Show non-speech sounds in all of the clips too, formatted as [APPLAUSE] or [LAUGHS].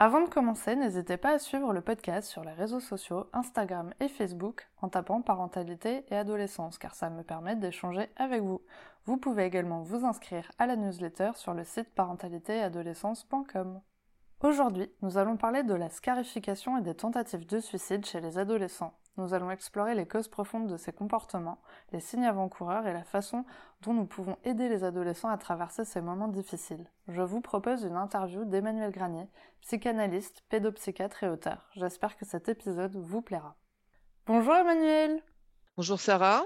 Avant de commencer, n'hésitez pas à suivre le podcast sur les réseaux sociaux Instagram et Facebook en tapant parentalité et adolescence car ça me permet d'échanger avec vous. Vous pouvez également vous inscrire à la newsletter sur le site parentalitéadolescence.com. Aujourd'hui, nous allons parler de la scarification et des tentatives de suicide chez les adolescents. Nous allons explorer les causes profondes de ces comportements, les signes avant-coureurs et la façon dont nous pouvons aider les adolescents à traverser ces moments difficiles. Je vous propose une interview d'Emmanuel Granier, psychanalyste, pédopsychiatre et auteur. J'espère que cet épisode vous plaira. Bonjour Emmanuel Bonjour Sarah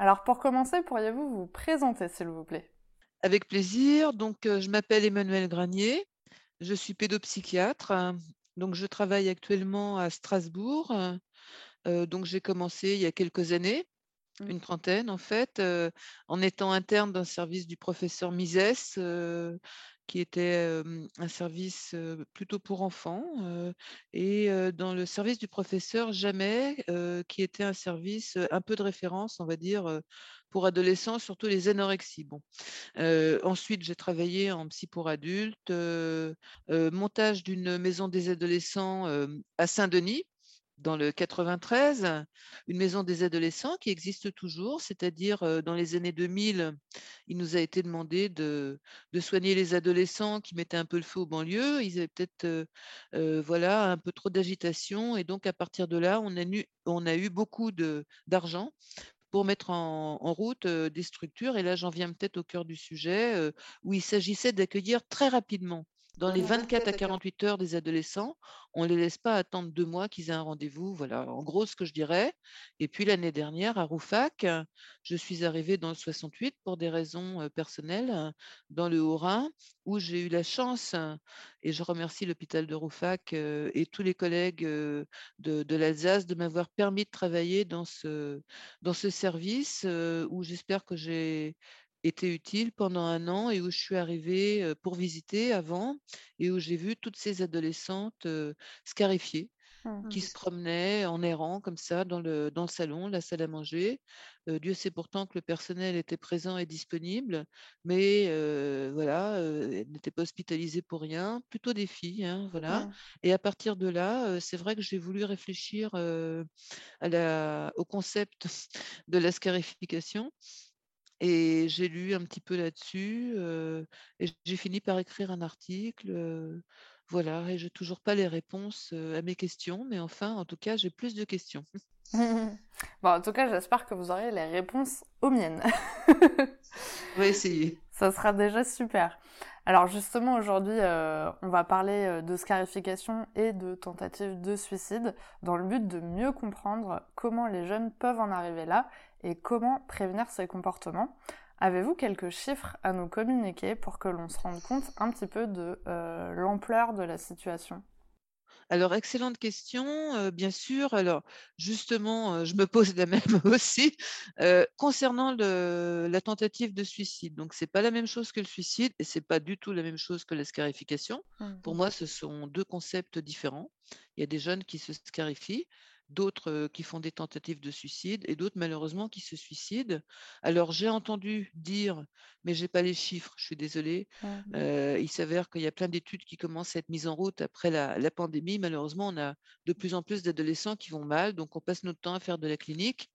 Alors pour commencer, pourriez-vous vous présenter s'il vous plaît? Avec plaisir. Donc euh, je m'appelle Emmanuel Granier, je suis pédopsychiatre. Donc je travaille actuellement à Strasbourg donc j'ai commencé il y a quelques années, Mmh. une trentaine en fait, en étant interne d'un service du professeur Misès, qui était un service plutôt pour enfants, et dans le service du professeur Jamais, qui était un service un peu de référence, on va dire, pour adolescents, surtout les anorexies. Bon. ensuite, j'ai travaillé en psy pour adultes, montage d'une maison des adolescents à Saint-Denis dans le 93, une maison des adolescents qui existe toujours, c'est-à-dire dans les années 2000, il nous a été demandé de, soigner les adolescents qui mettaient un peu le feu aux banlieues. Ils avaient peut-être voilà, un peu trop d'agitation et donc à partir de là, on a eu, beaucoup d'argent pour mettre en route des structures. Et là, j'en viens peut-être au cœur du sujet, où il s'agissait d'accueillir très rapidement dans les 24 à 48 heures des adolescents, on ne les laisse pas attendre deux mois qu'ils aient un rendez-vous. Voilà, en gros, ce que je dirais. Et puis l'année dernière, à Roufac, je suis arrivée dans le 68 pour des raisons personnelles, dans le Haut-Rhin, où j'ai eu la chance, et je remercie l'hôpital de Roufac et tous les collègues de, de l'Alsace de m'avoir permis de travailler dans ce, dans ce service où j'espère que j'ai été utile pendant un an et où je suis arrivée pour visiter avant et où j'ai vu toutes ces adolescentes scarifiées Mmh. qui se promenaient en errant comme ça dans le, dans le salon, la salle à manger. Dieu sait pourtant que le personnel était présent et disponible, mais voilà, elles n'étaient pas hospitalisées pour rien, plutôt des filles, hein, voilà. Mmh. Et à partir de là, c'est vrai que j'ai voulu réfléchir à la, au concept [LAUGHS] de la scarification. Et j'ai lu un petit peu là-dessus et j'ai fini par écrire un article. voilà, et je n'ai toujours pas les réponses à mes questions, mais enfin, en tout cas, j'ai plus de questions. [LAUGHS] bon, en tout cas, j'espère que vous aurez les réponses aux miennes. on va [LAUGHS] essayer. Ça sera déjà super. Alors justement, aujourd'hui, euh, on va parler de scarification et de tentatives de suicide dans le but de mieux comprendre comment les jeunes peuvent en arriver là et comment prévenir ces comportements. Avez-vous quelques chiffres à nous communiquer pour que l'on se rende compte un petit peu de euh, l'ampleur de la situation? Alors, excellente question, bien sûr. Alors, justement, je me pose la [LAUGHS] même aussi concernant la tentative de suicide. Donc, c'est pas la même chose que le suicide et c'est pas du tout la même chose que la scarification. Pour mmh. moi, ce sont deux concepts différents. Il y a des jeunes qui se scarifient, d'autres qui font des tentatives de suicide et d'autres malheureusement qui se suicident. Alors j'ai entendu dire, mais j'ai pas les chiffres, je suis désolée. Euh, il s'avère qu'il y a plein d'études qui commencent à être mises en route après la, la, pandémie. Malheureusement, on a de plus en plus d'adolescents qui vont mal, donc on passe notre temps à faire de la clinique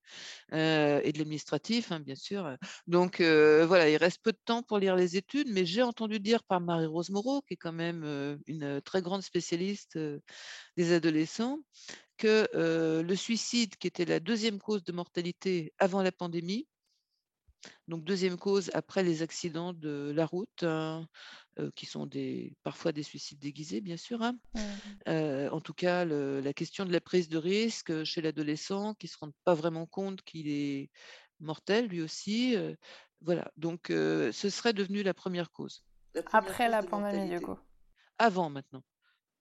euh, et de l'administratif, hein, bien sûr. Donc euh, voilà, il reste peu de temps pour lire les études, mais j'ai entendu dire par Marie-Rose Moreau, qui est quand même une très grande spécialiste des adolescents, que le suicide, qui était la deuxième cause de mortalité avant la pandémie, donc deuxième cause après les accidents de la route, hein, qui sont des, parfois des suicides déguisés, bien sûr. Hein. Mmh. en tout cas, le, la question de la prise de risque chez l'adolescent qui ne se rend pas vraiment compte qu'il est mortel lui aussi. voilà, donc ce serait devenu la première cause. La première après cause la pandémie, du coup. Avant maintenant.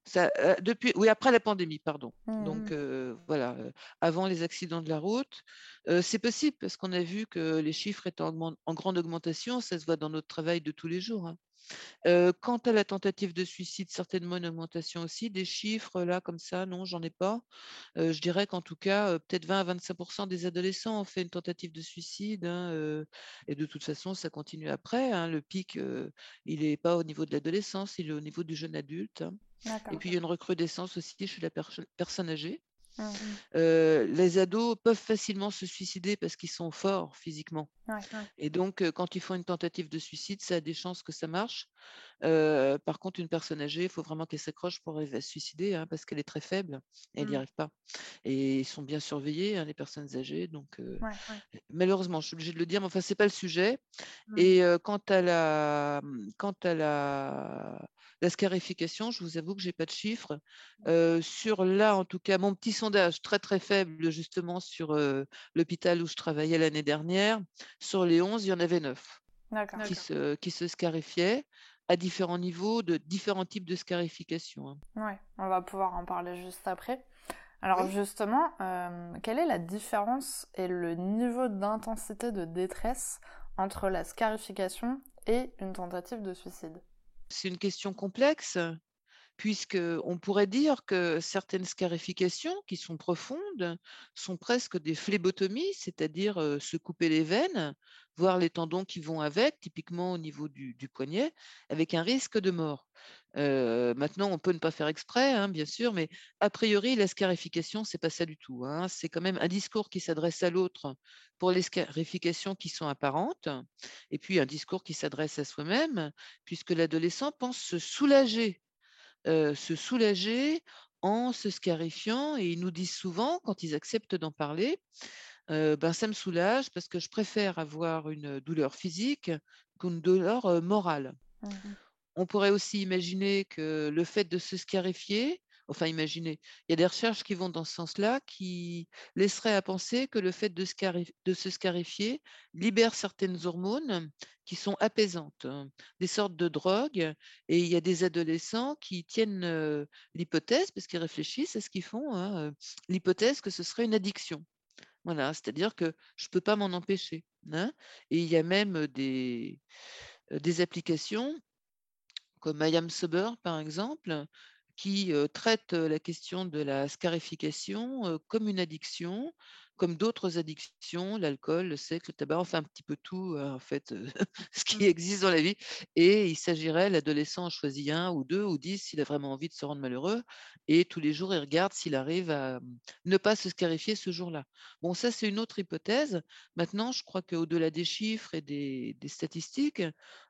Ça, euh, depuis, oui, après la pandémie, pardon. Donc Mmh euh, voilà, euh, avant les accidents de la route, c'est possible parce qu'on a vu que les chiffres étaient en, grande augmentation. Ça se voit dans notre travail de tous les jours. hein. Quant à la tentative de suicide, certainement une augmentation aussi. Des chiffres là comme ça, non, j'en ai pas. Je dirais qu'en tout cas, peut-être 20 à 25% des adolescents ont fait une tentative de suicide. hein, et de toute façon, ça continue après. hein. Le pic, il n'est pas au niveau de l'adolescence, il est au niveau du jeune adulte. Et puis, il y a une recrudescence aussi chez la perso- personne âgée. Mmh. Euh, les ados peuvent facilement se suicider parce qu'ils sont forts physiquement. Ouais. Et donc, quand ils font une tentative de suicide, ça a des chances que ça marche. Euh, par contre, une personne âgée, il faut vraiment qu'elle s'accroche pour arriver à se suicider hein, parce qu'elle est très faible et elle n'y Mmh. arrive pas. Et ils sont bien surveillés, hein, les personnes âgées. Donc, euh, Ouais, malheureusement, je suis obligée de le dire, mais enfin, c'est pas le sujet. Mmh. Et euh, quant à la, quant à la, la scarification, je vous avoue que j'ai pas de chiffres. Sur là, en tout cas, mon petit sondage très très faible justement sur l'hôpital où je travaillais l'année dernière, sur les 11, il y en avait 9 D'accord. qui se, qui se scarifiaient à différents niveaux, de différents types de scarification. hein. Ouais, on va pouvoir en parler juste après. Alors Oui. justement, euh, quelle est la différence et le niveau d'intensité de détresse entre la scarification et une tentative de suicide? C'est une question complexe, puisque on pourrait dire que certaines scarifications qui sont profondes sont presque des phlébotomies, c'est-à-dire se couper les veines, voir les tendons qui vont avec, typiquement au niveau du, poignet, avec un risque de mort. Maintenant, on peut ne pas faire exprès, hein, bien sûr, mais a priori, la scarification, c'est pas ça du tout. hein. C'est quand même un discours qui s'adresse à l'autre pour les scarifications qui sont apparentes, et puis un discours qui s'adresse à soi-même, puisque l'adolescent pense se soulager euh, se soulager en se scarifiant et ils nous disent souvent, quand ils acceptent d'en parler, euh, ben, ça me soulage parce que je préfère avoir une douleur physique qu'une douleur euh, morale. Mhm. On pourrait aussi imaginer que le fait de se scarifier, enfin imaginer, il y a des recherches qui vont dans ce sens-là, qui laisseraient à penser que le fait de, se scarifier libère certaines hormones qui sont apaisantes, hein, des sortes de drogues. Et il y a des adolescents qui tiennent euh, l'hypothèse, parce qu'ils réfléchissent à ce qu'ils font, hein, euh, l'hypothèse que ce serait une addiction. Voilà, c'est-à-dire que je ne peux pas m'en empêcher. hein. Et il y a même des, euh, des applications comme I Sober, par exemple, qui traite la question de la scarification comme une addiction, comme d'autres addictions, l'alcool, le sexe, le tabac, enfin un petit peu tout, euh, en fait, euh, [LAUGHS] ce qui Mm. existe dans la vie. Et il s'agirait, l'adolescent en choisit un ou deux ou dix s'il a vraiment envie de se rendre malheureux. Et tous les jours, il regarde s'il arrive à hum, ne pas se scarifier ce jour-là. Bon, ça, c'est une autre hypothèse. Maintenant, je crois qu'au-delà des chiffres et des, des statistiques,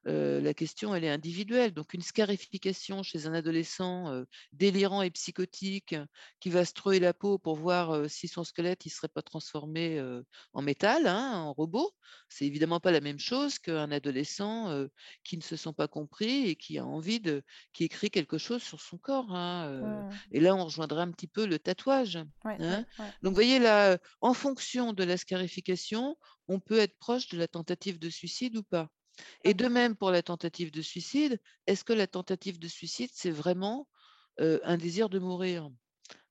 euh, la question, elle est individuelle. Donc, une scarification chez un adolescent euh, délirant et psychotique qui va se trouer la peau pour voir euh, si son squelette ne serait pas transformé euh, en métal, hein, en robot, c'est évidemment pas la même chose qu'un adolescent euh, qui ne se sent pas compris et qui a envie de, qui écrit quelque chose sur son corps. hein. Et là, on rejoindrait un petit peu le tatouage. Ouais, hein. ouais. Donc, vous voyez, là, en fonction de la scarification, on peut être proche de la tentative de suicide ou pas. Et de même pour la tentative de suicide, est-ce que la tentative de suicide, c'est vraiment euh, un désir de mourir?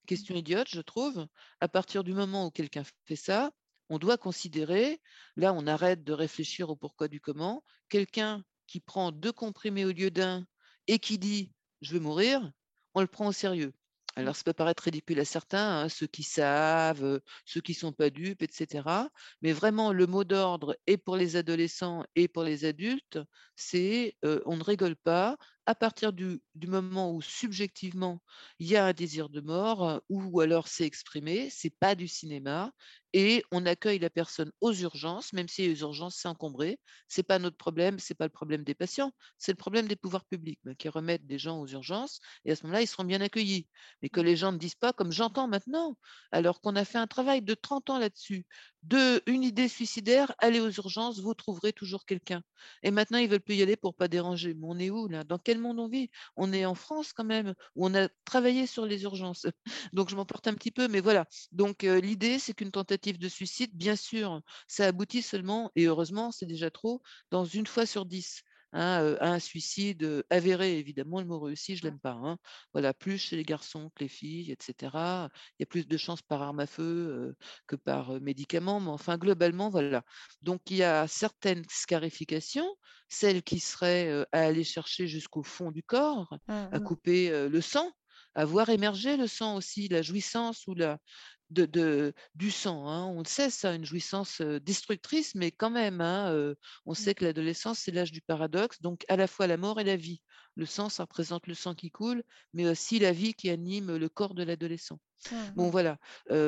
Question idiote, je trouve. À partir du moment où quelqu'un fait ça, on doit considérer, là on arrête de réfléchir au pourquoi du comment, quelqu'un qui prend deux comprimés au lieu d'un et qui dit je veux mourir, on le prend au sérieux. Alors, ça peut paraître ridicule à certains, hein, ceux qui savent, euh, ceux qui sont pas dupes, etc. Mais vraiment, le mot d'ordre, et pour les adolescents et pour les adultes, c'est euh, on ne rigole pas. À partir du, moment où subjectivement il y a un désir de mort, ou alors c'est exprimé, c'est pas du cinéma, et on accueille la personne aux urgences, même si les urgences c'est encombré. C'est pas notre problème, c'est pas le problème des patients, c'est le problème des pouvoirs publics ben, qui remettent des gens aux urgences, et à ce moment-là, ils seront bien accueillis. Mais que les gens ne disent pas, comme j'entends maintenant, alors qu'on a fait un travail de 30 ans là-dessus, de une idée suicidaire, allez aux urgences, vous trouverez toujours quelqu'un. Et maintenant, ils veulent plus y aller pour pas déranger. Mais on est où là? Dans quel monde on vit? On est en France quand même, où on a travaillé sur les urgences. [LAUGHS] Donc je m'emporte un petit peu, mais voilà. Donc euh, l'idée, c'est qu'une tentative de suicide, bien sûr, ça aboutit seulement, et heureusement, c'est déjà trop, dans une fois sur dix. hein, à un suicide, avéré. Évidemment, le mot réussi, je l'aime pas, hein. Voilà, plus chez les garçons que les filles et cetera. Il y a plus de chances par arme à feu, que par, heu, médicament, mais enfin globalement, voilà. Donc il y a certaines scarifications, celles qui seraient, à aller chercher jusqu'au fond du corps, Mmh à couper, le sang, à voir émerger le sang aussi, la jouissance ou la de de du sang, hein. On le sait ça, une jouissance, destructrice, mais quand même, hein, on Mmh. sait que l'adolescence, c'est l'âge du paradoxe, donc à la fois la mort et la vie. Le sang, ça représente le sang qui coule, mais aussi la vie qui anime le corps de l'adolescent. Mmh Bon voilà,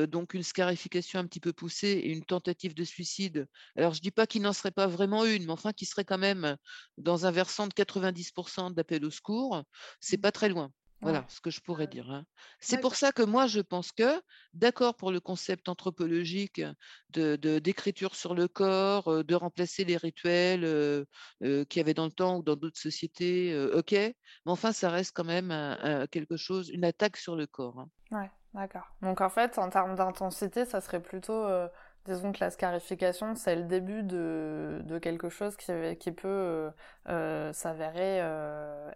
donc une scarification un petit peu poussée et une tentative de suicide. Alors je dis pas qu'il n'en serait pas vraiment une, mais enfin qui serait quand même dans un versant de 90% d'appel au secours, c'est Mmh. pas très loin. Ouais. Voilà ce que je pourrais dire, hein. C'est pour ça que moi je pense que, d'accord pour le concept anthropologique de d'écriture sur le corps, de remplacer les rituels, qu'il y avait dans le temps ou dans d'autres sociétés, OK, mais enfin ça reste quand même un un quelque chose une attaque sur le corps, hein. Ouais, d'accord. Donc en fait, en termes d'intensité, ça serait plutôt, disons que la scarification, c'est le début de de quelque chose qui qui peut, heu, s'avérer,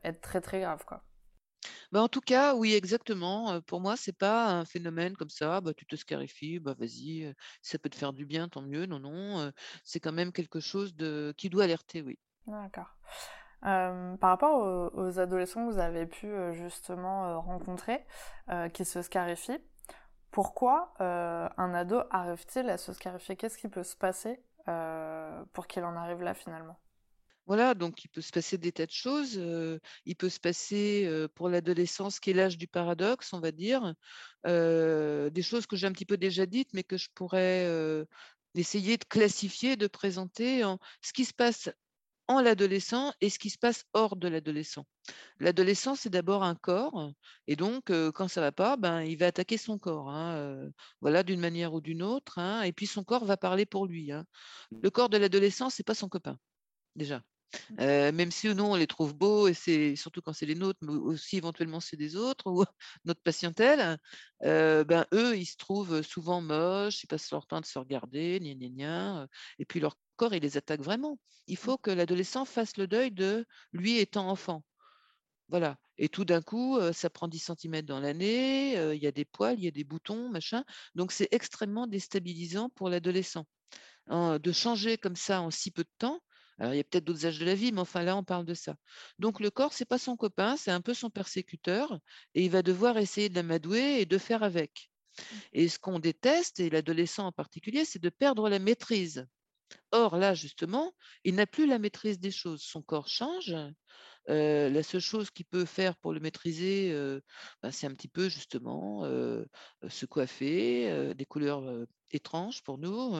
être très, très grave, quoi. Bah, en tout cas, oui, exactement, pour moi, c'est pas un phénomène comme ça, bah, tu te scarifies, bah, vas-y, ça peut te faire du bien, tant mieux. Non, non, c'est quand même quelque chose de qui doit alerter, oui. D'accord. Par rapport aux adolescents que vous avez pu, justement, rencontrer, qui se scarifient, pourquoi, un ado arrive-t-il à se scarifier? Qu'est-ce qui peut se passer, pour qu'il en arrive là, finalement? Voilà, donc il peut se passer des tas de choses, il peut se passer, pour l'adolescence qui est l'âge du paradoxe, on va dire, des choses que j'ai un petit peu déjà dites, mais que je pourrais, essayer de classifier, de présenter en ce qui se passe en l'adolescent et ce qui se passe hors de l'adolescent. L'adolescent, c'est d'abord un corps et donc quand ça va pas, ben, il va attaquer son corps, hein, voilà, d'une manière ou d'une autre, hein et puis son corps va parler pour lui, hein. Le corps de l'adolescent, c'est pas son copain, déjà. Mmh. Même si nous, on les trouve beaux et c'est surtout quand c'est les nôtres, mais aussi éventuellement c'est des autres ou [LAUGHS] notre patientèle, ben, eux, ils se trouvent souvent moches, ils passent leur temps de se regarder, gna gna gna, et puis leur corps, il les attaque vraiment. Il Mmh. faut que l'adolescent fasse le deuil de lui étant enfant. Voilà et tout d'un coup, ça prend 10 centimètres dans l'année, il y a des poils, il y a des boutons, machin, donc c'est extrêmement déstabilisant pour l'adolescent. Hein, de changer comme ça en si peu de temps, alors il y a peut-être d'autres âges de la vie, mais enfin là, on parle de ça. Donc le corps, c'est pas son copain, c'est un peu son persécuteur et il va devoir essayer de l'amadouer et de faire avec. Mmh. Et ce qu'on déteste, et l'adolescent en particulier, c'est de perdre la maîtrise. Or là, justement, il n'a plus la maîtrise des choses. Son corps change, Heu, la seule chose qu'il peut faire pour le maîtriser, heu, bah, c'est un petit peu justement, heu, se coiffer, des couleurs, heu, étranges pour nous,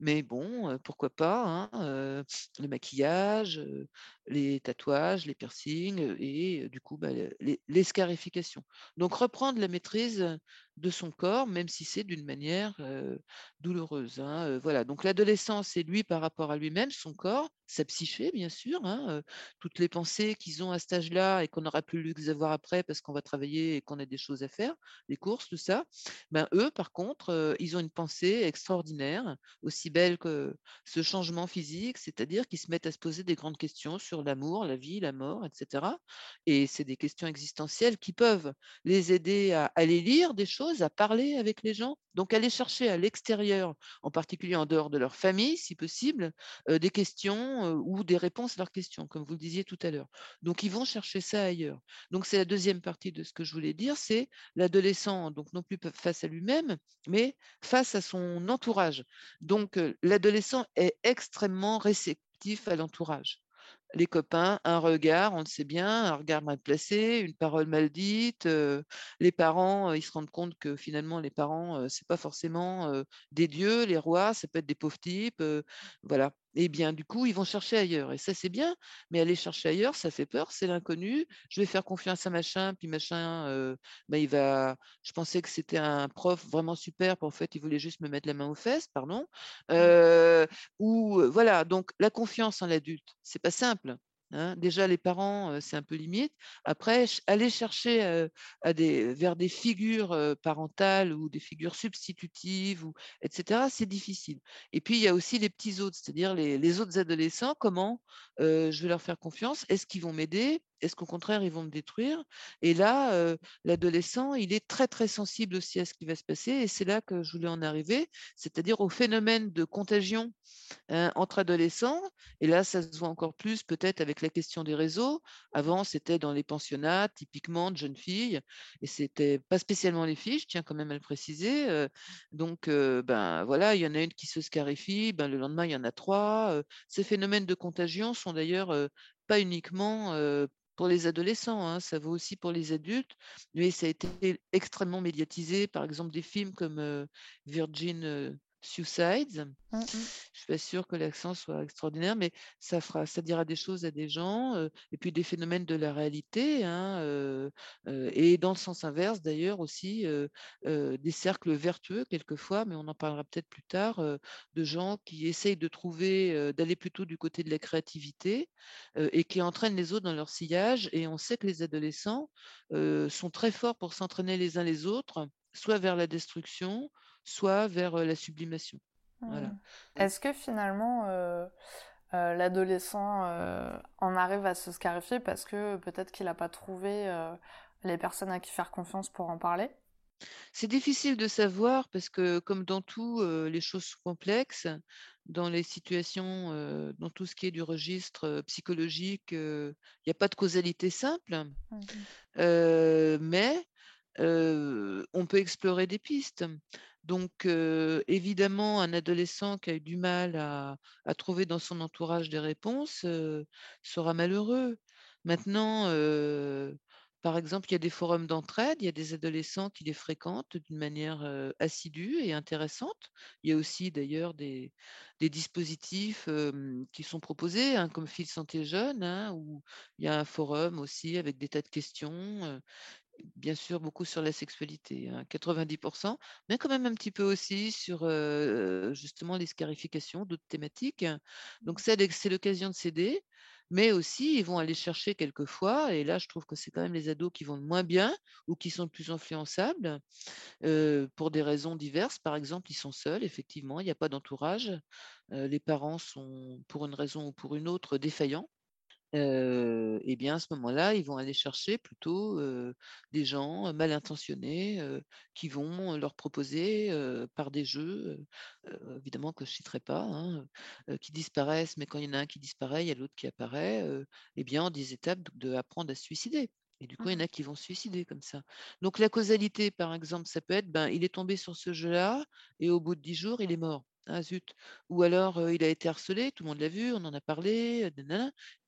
mais bon, pourquoi pas, hein, le maquillage, les tatouages, les piercings, et du coup, bah. Donc reprendre la maîtrise, de son corps, même si c'est d'une manière, douloureuse, hein, voilà. Donc l'adolescence, c'est lui par rapport à lui-même, son corps, sa psyché bien sûr, hein, toutes les pensées qu'ils ont à cet âge-là et qu'on n'aura plus le luxe d'avoir après parce qu'on va travailler et qu'on a des choses à faire, les courses, tout ça, ben, eux, par contre, ils ont une pensée extraordinaire, aussi belle que ce changement physique, c'est-à-dire qu'ils se mettent à se poser des grandes questions sur l'amour, la vie, la mort et cetera et c'est des questions existentielles qui peuvent les aider à aller lire des choses, à parler avec les gens, donc aller chercher à l'extérieur, en particulier en dehors de leur famille si possible, heu, des questions, heu, ou des réponses à leurs questions, comme vous le disiez tout à l'heure. Donc ils vont chercher ça ailleurs. Donc c'est la deuxième partie de ce que je voulais dire, c'est l'adolescent, donc non plus face à lui-même, mais face à son entourage. Donc l'adolescent est extrêmement réceptif à l'entourage. Les copains, un regard, on le sait bien, un regard mal placé, une parole mal dite, les parents, ils se rendent compte que finalement les parents, heu, c'est pas forcément, des dieux, les rois, ça peut être des pauvres types, voilà. Et bien du coup, ils vont chercher ailleurs et ça c'est bien, mais aller chercher ailleurs, ça fait peur, c'est l'inconnu. Je vais faire confiance à machin, puis machin, heu, bah, il va je pensais que c'était un prof vraiment super, puis en fait, il voulait juste me mettre la main aux fesses, pardon. Mmh. Heu, ou, voilà, donc la confiance en l'adulte, c'est pas simple. Hein. Déjà, les parents, c'est un peu limite. Après, aller chercher vers des figures parentales ou des figures substitutives, etc., c'est difficile. Et puis, il y a aussi les petits autres, c'est-à-dire les, autres adolescents. Comment je vais leur faire confiance? Est-ce qu'ils vont m'aider? Est-ce qu'au contraire, ils vont me détruire? Et là, l'adolescent, il est très, très sensible aussi à ce qui va se passer. Et c'est là que je voulais en arriver, c'est-à-dire au phénomène de contagion hein, entre adolescents. Et là, ça se voit encore plus peut-être avec la question des réseaux. Avant, c'était dans les pensionnats, typiquement de jeunes filles. Et c'était pas spécialement les filles, je tiens quand même à le préciser. donc, ben voilà, il y en a une qui se scarifie, ben, le lendemain, il y en a trois. ces phénomènes de contagion sont d'ailleurs pas uniquement pour les adolescents, hein, ça vaut aussi pour les adultes, mais ça a été extrêmement médiatisé, par exemple des films comme Virgin Suicides. Mmh, mmh. Je suis pas sûre que l'accent soit extraordinaire, mais ça fera, ça dira des choses à des gens, et puis des phénomènes de la réalité, hein, et dans le sens inverse d'ailleurs aussi, des cercles vertueux quelquefois, mais on en parlera peut-être plus tard, de gens qui essayent de trouver, d'aller plutôt du côté de la créativité, et qui entraînent les autres dans leur sillage. Et on sait que les adolescents sont très forts pour s'entraîner les uns les autres, soit vers la destruction, soit vers la sublimation. Voilà. Est-ce que finalement l'adolescent en arrive à se scarifier parce que peut-être qu'il n'a pas trouvé les personnes à qui faire confiance pour en parler? C'est difficile de savoir parce que comme dans tout, les choses sont complexes. Dans les situations, dans tout ce qui est du registre psychologique, il n'y a pas de causalité simple. Mmh mais on peut explorer des pistes. Donc, évidemment, un adolescent qui a eu du mal à, trouver dans son entourage des réponses sera malheureux. Maintenant, par exemple, il y a des forums d'entraide, il y a des adolescents qui les fréquentent d'une manière assidue et intéressante. Il y a aussi d'ailleurs des, dispositifs qui sont proposés, hein, comme Fil Santé Jeune, hein, où il y a un forum aussi avec des tas de questions bien sûr beaucoup sur la sexualité, 90 hein, mais quand même un petit peu aussi sur, justement les scarifications, d'autres thématiques. Donc mmh. c'est l'occasion de s'aider, mais aussi ils vont aller chercher quelquefois et là je trouve que c'est quand même les ados qui vont le moins bien ou qui sont le plus influençables, pour des raisons diverses. Par exemple, ils sont seuls, effectivement, il n'y a pas d'entourage, les parents sont pour une raison ou pour une autre défaillants et bien à ce moment-là, ils vont aller chercher plutôt des gens mal intentionnés qui vont leur proposer par des jeux, évidemment que je ne citerai pas, hein, qui disparaissent, mais quand il y en a un qui disparaît, il y a l'autre qui apparaît, et bien en des étapes d'apprendre à se suicider. Et du coup, il y en mmh. a qui vont se suicider comme ça. Donc la causalité, par exemple, ça peut être, ben, il est tombé sur ce jeu-là, et au bout de dix jours, il est mort. Ah zut! Ou alors, il a été harcelé, tout le monde l'a vu, on en a parlé,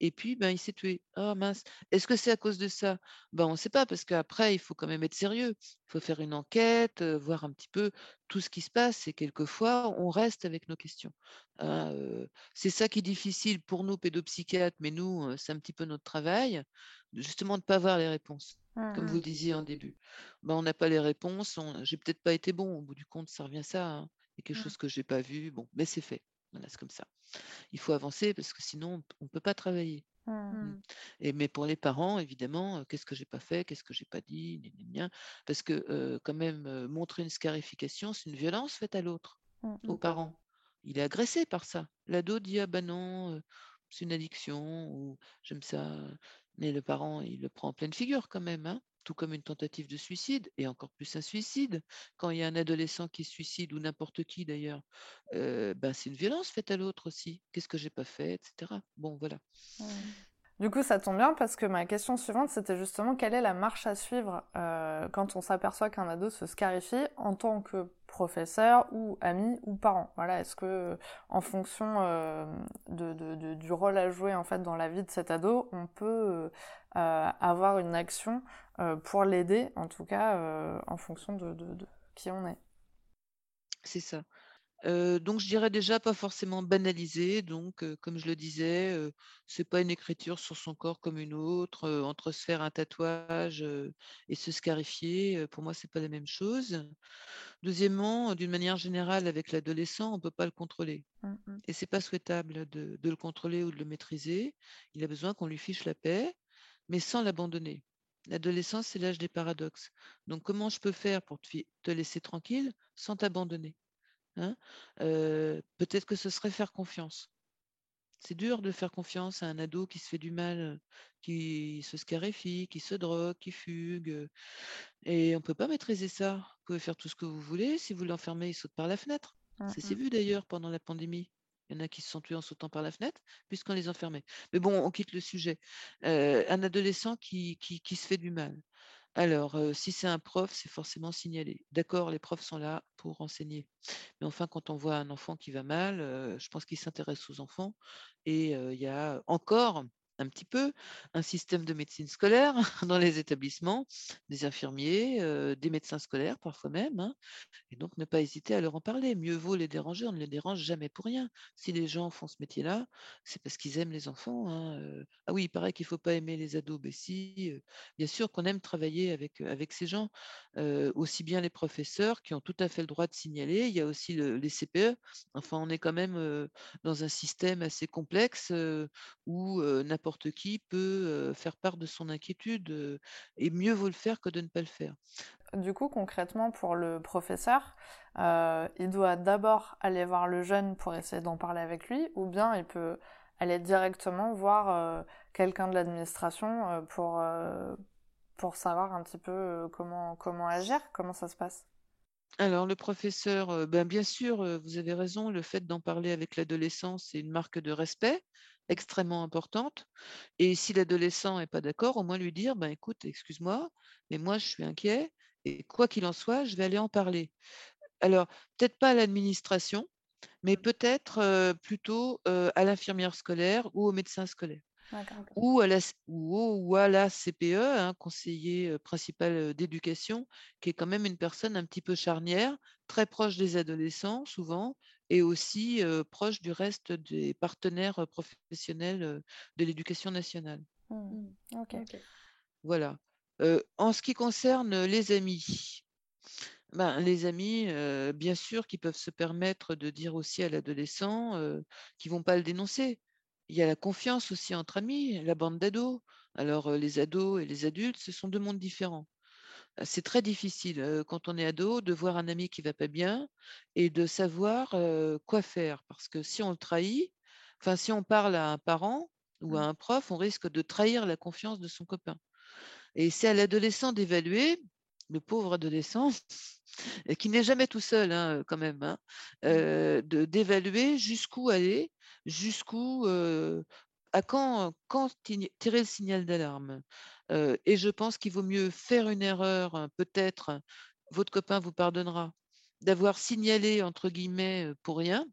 et puis, ben, il s'est tué. Ah mince! Est-ce que c'est à cause de ça? Ben, on ne sait pas parce qu'après, il faut quand même être sérieux. Il faut faire une enquête, voir un petit peu tout ce qui se passe et quelquefois, on reste avec nos questions. Hein, c'est ça qui est difficile pour nous pédopsychiatres, mais nous, c'est un petit peu notre travail, justement de ne pas avoir les réponses, comme vous mmh disiez en début. Ben, on n'a pas les réponses, j'ai peut-être pas été bon, au bout du compte, ça revient à ça, hein quelque mmh. chose que je n'ai pas vu. Bon, mais c'est fait. Voilà, c'est comme ça. Il faut avancer parce que sinon, on ne peut pas travailler. Mmh. Mmh. Et, mais pour les parents, évidemment, qu'est-ce que j'ai pas fait, qu'est-ce que j'ai pas dit, parce que quand même, montrer une scarification, c'est une violence faite à l'autre, aux parents. Il est agressé par ça. L'ado dit ah ben non, c'est une addiction ou j'aime ça, mais le parent il le prend en pleine figure quand même. Hein tout comme une tentative de suicide, et encore plus un suicide. Quand il y a un adolescent qui se suicide, ou n'importe qui d'ailleurs, ben c'est une violence faite à l'autre aussi. Qu'est-ce que j'ai pas fait, etc. Bon, voilà. Du coup, ça tombe bien parce que ma question suivante, c'était justement quelle est la marche à suivre quand on s'aperçoit qu'un ado se scarifie en tant que professeur ou ami ou parent? Voilà, est-ce que en fonction de, du rôle à jouer en fait dans la vie de cet ado, on peut avoir une action euh, pour l'aider, en tout cas, euh, en fonction de, qui on est? C'est ça. Donc je dirais déjà pas forcément banaliser donc comme je le disais, heu, c'est pas une écriture sur son corps comme une autre, entre se faire un tatouage, et se scarifier, pour moi c'est pas la même chose. Deuxièmement, d'une manière générale avec l'adolescent, on peut pas le contrôler Mmh mh. et c'est pas souhaitable de de le contrôler ou de le maîtriser. Il a besoin qu'on lui fiche la paix, mais sans l'abandonner. L'adolescence, c'est l'âge des paradoxes. Donc comment je peux faire pour te laisser tranquille sans t'abandonner? Hein? Peut-être que ce serait faire confiance. C'est dur de faire confiance à un ado qui se fait du mal, qui se scarifie, qui se drogue, qui fugue, et on peut pas maîtriser ça. Vous pouvez faire tout ce que vous voulez, si vous l'enfermez, il saute par la fenêtre. Mmh Ça s'est vu d'ailleurs pendant la pandémie. Il y en a qui se sont tués en sautant par la fenêtre, puisqu'on les enfermait. Mais bon, on quitte le sujet. Un adolescent qui qui qui se fait du mal. Alors, si c'est un prof, c'est forcément signalé. D'accord, les profs sont là pour enseigner. Mais enfin, quand on voit un enfant qui va mal, je pense qu'il s'intéresse aux enfants et il y a encore un petit peu un système de médecine scolaire [LAUGHS] dans les établissements, des infirmiers, heu, des médecins scolaires parfois même, hein et donc ne pas hésiter à leur en parler. Mieux vaut les déranger, on ne les dérange jamais pour rien. Si les gens font ce métier-là, c'est parce qu'ils aiment les enfants, hein, heu. Ah oui, il paraît qu'il faut pas aimer les ados, beh si, heu, bien sûr qu'on aime travailler avec, avec ces gens, aussi bien les professeurs qui ont tout à fait le droit de signaler, il y a aussi le les CPE. Enfin, on est quand même, dans un système assez complexe, où, heu, n'importe qui peut, faire part de son inquiétude, et mieux vaut le faire que de ne pas le faire. Du coup, concrètement, pour le professeur, il doit d'abord aller voir le jeune pour essayer d'en parler avec lui ou bien il peut aller directement voir, quelqu'un de l'administration, pour, pour savoir un petit peu, comment comment agir? Comment ça se passe? Alors le professeur, ben, bien sûr, vous avez raison, le fait d'en parler avec l'adolescent, c'est une marque de respect extrêmement importante et si l'adolescent est pas d'accord, au moins lui dire: «Ben, écoute, excuse-moi, mais moi je suis inquiet et quoi qu'il en soit, je vais aller en parler». Alors, peut-être pas à l'administration, mais peut-être, heu, plutôt, à l'infirmière scolaire ou au médecin scolaire. Ou à la ou à la CPE, hein, conseiller, principal, d'éducation, qui est quand même une personne un petit peu charnière, très proche des adolescents souvent et aussi, proche du reste des partenaires, professionnels, de l'éducation nationale. Mmh. Mmh. OK. OK. Voilà. En ce qui concerne, les amis, ben, les amis, bien sûr qu'ils peuvent se permettre de dire aussi à l'adolescent, qu'ils vont pas le dénoncer. Il y a la confiance aussi entre amis, la bande d'ados. Alors, les ados et les adultes, ce sont 2 mondes différents. C'est très difficile, quand on est ado, de voir un ami qui va pas bien et de savoir, quoi faire. Parce que si on le trahit, enfin si on parle à un parent ou à Mmh. un prof, on risque de trahir la confiance de son copain et c'est à l'adolescent d'évaluer, le pauvre adolescent, [LAUGHS] qui n'est jamais tout seul, hein, quand même, hein, Mmh. d'évaluer jusqu'où aller, jusqu'où, à quand tirer le signal d'alarme. Et je pense qu'il vaut mieux faire une erreur, heu, peut-être, votre copain vous pardonnera, d'avoir «signalé» entre guillemets, pour rien,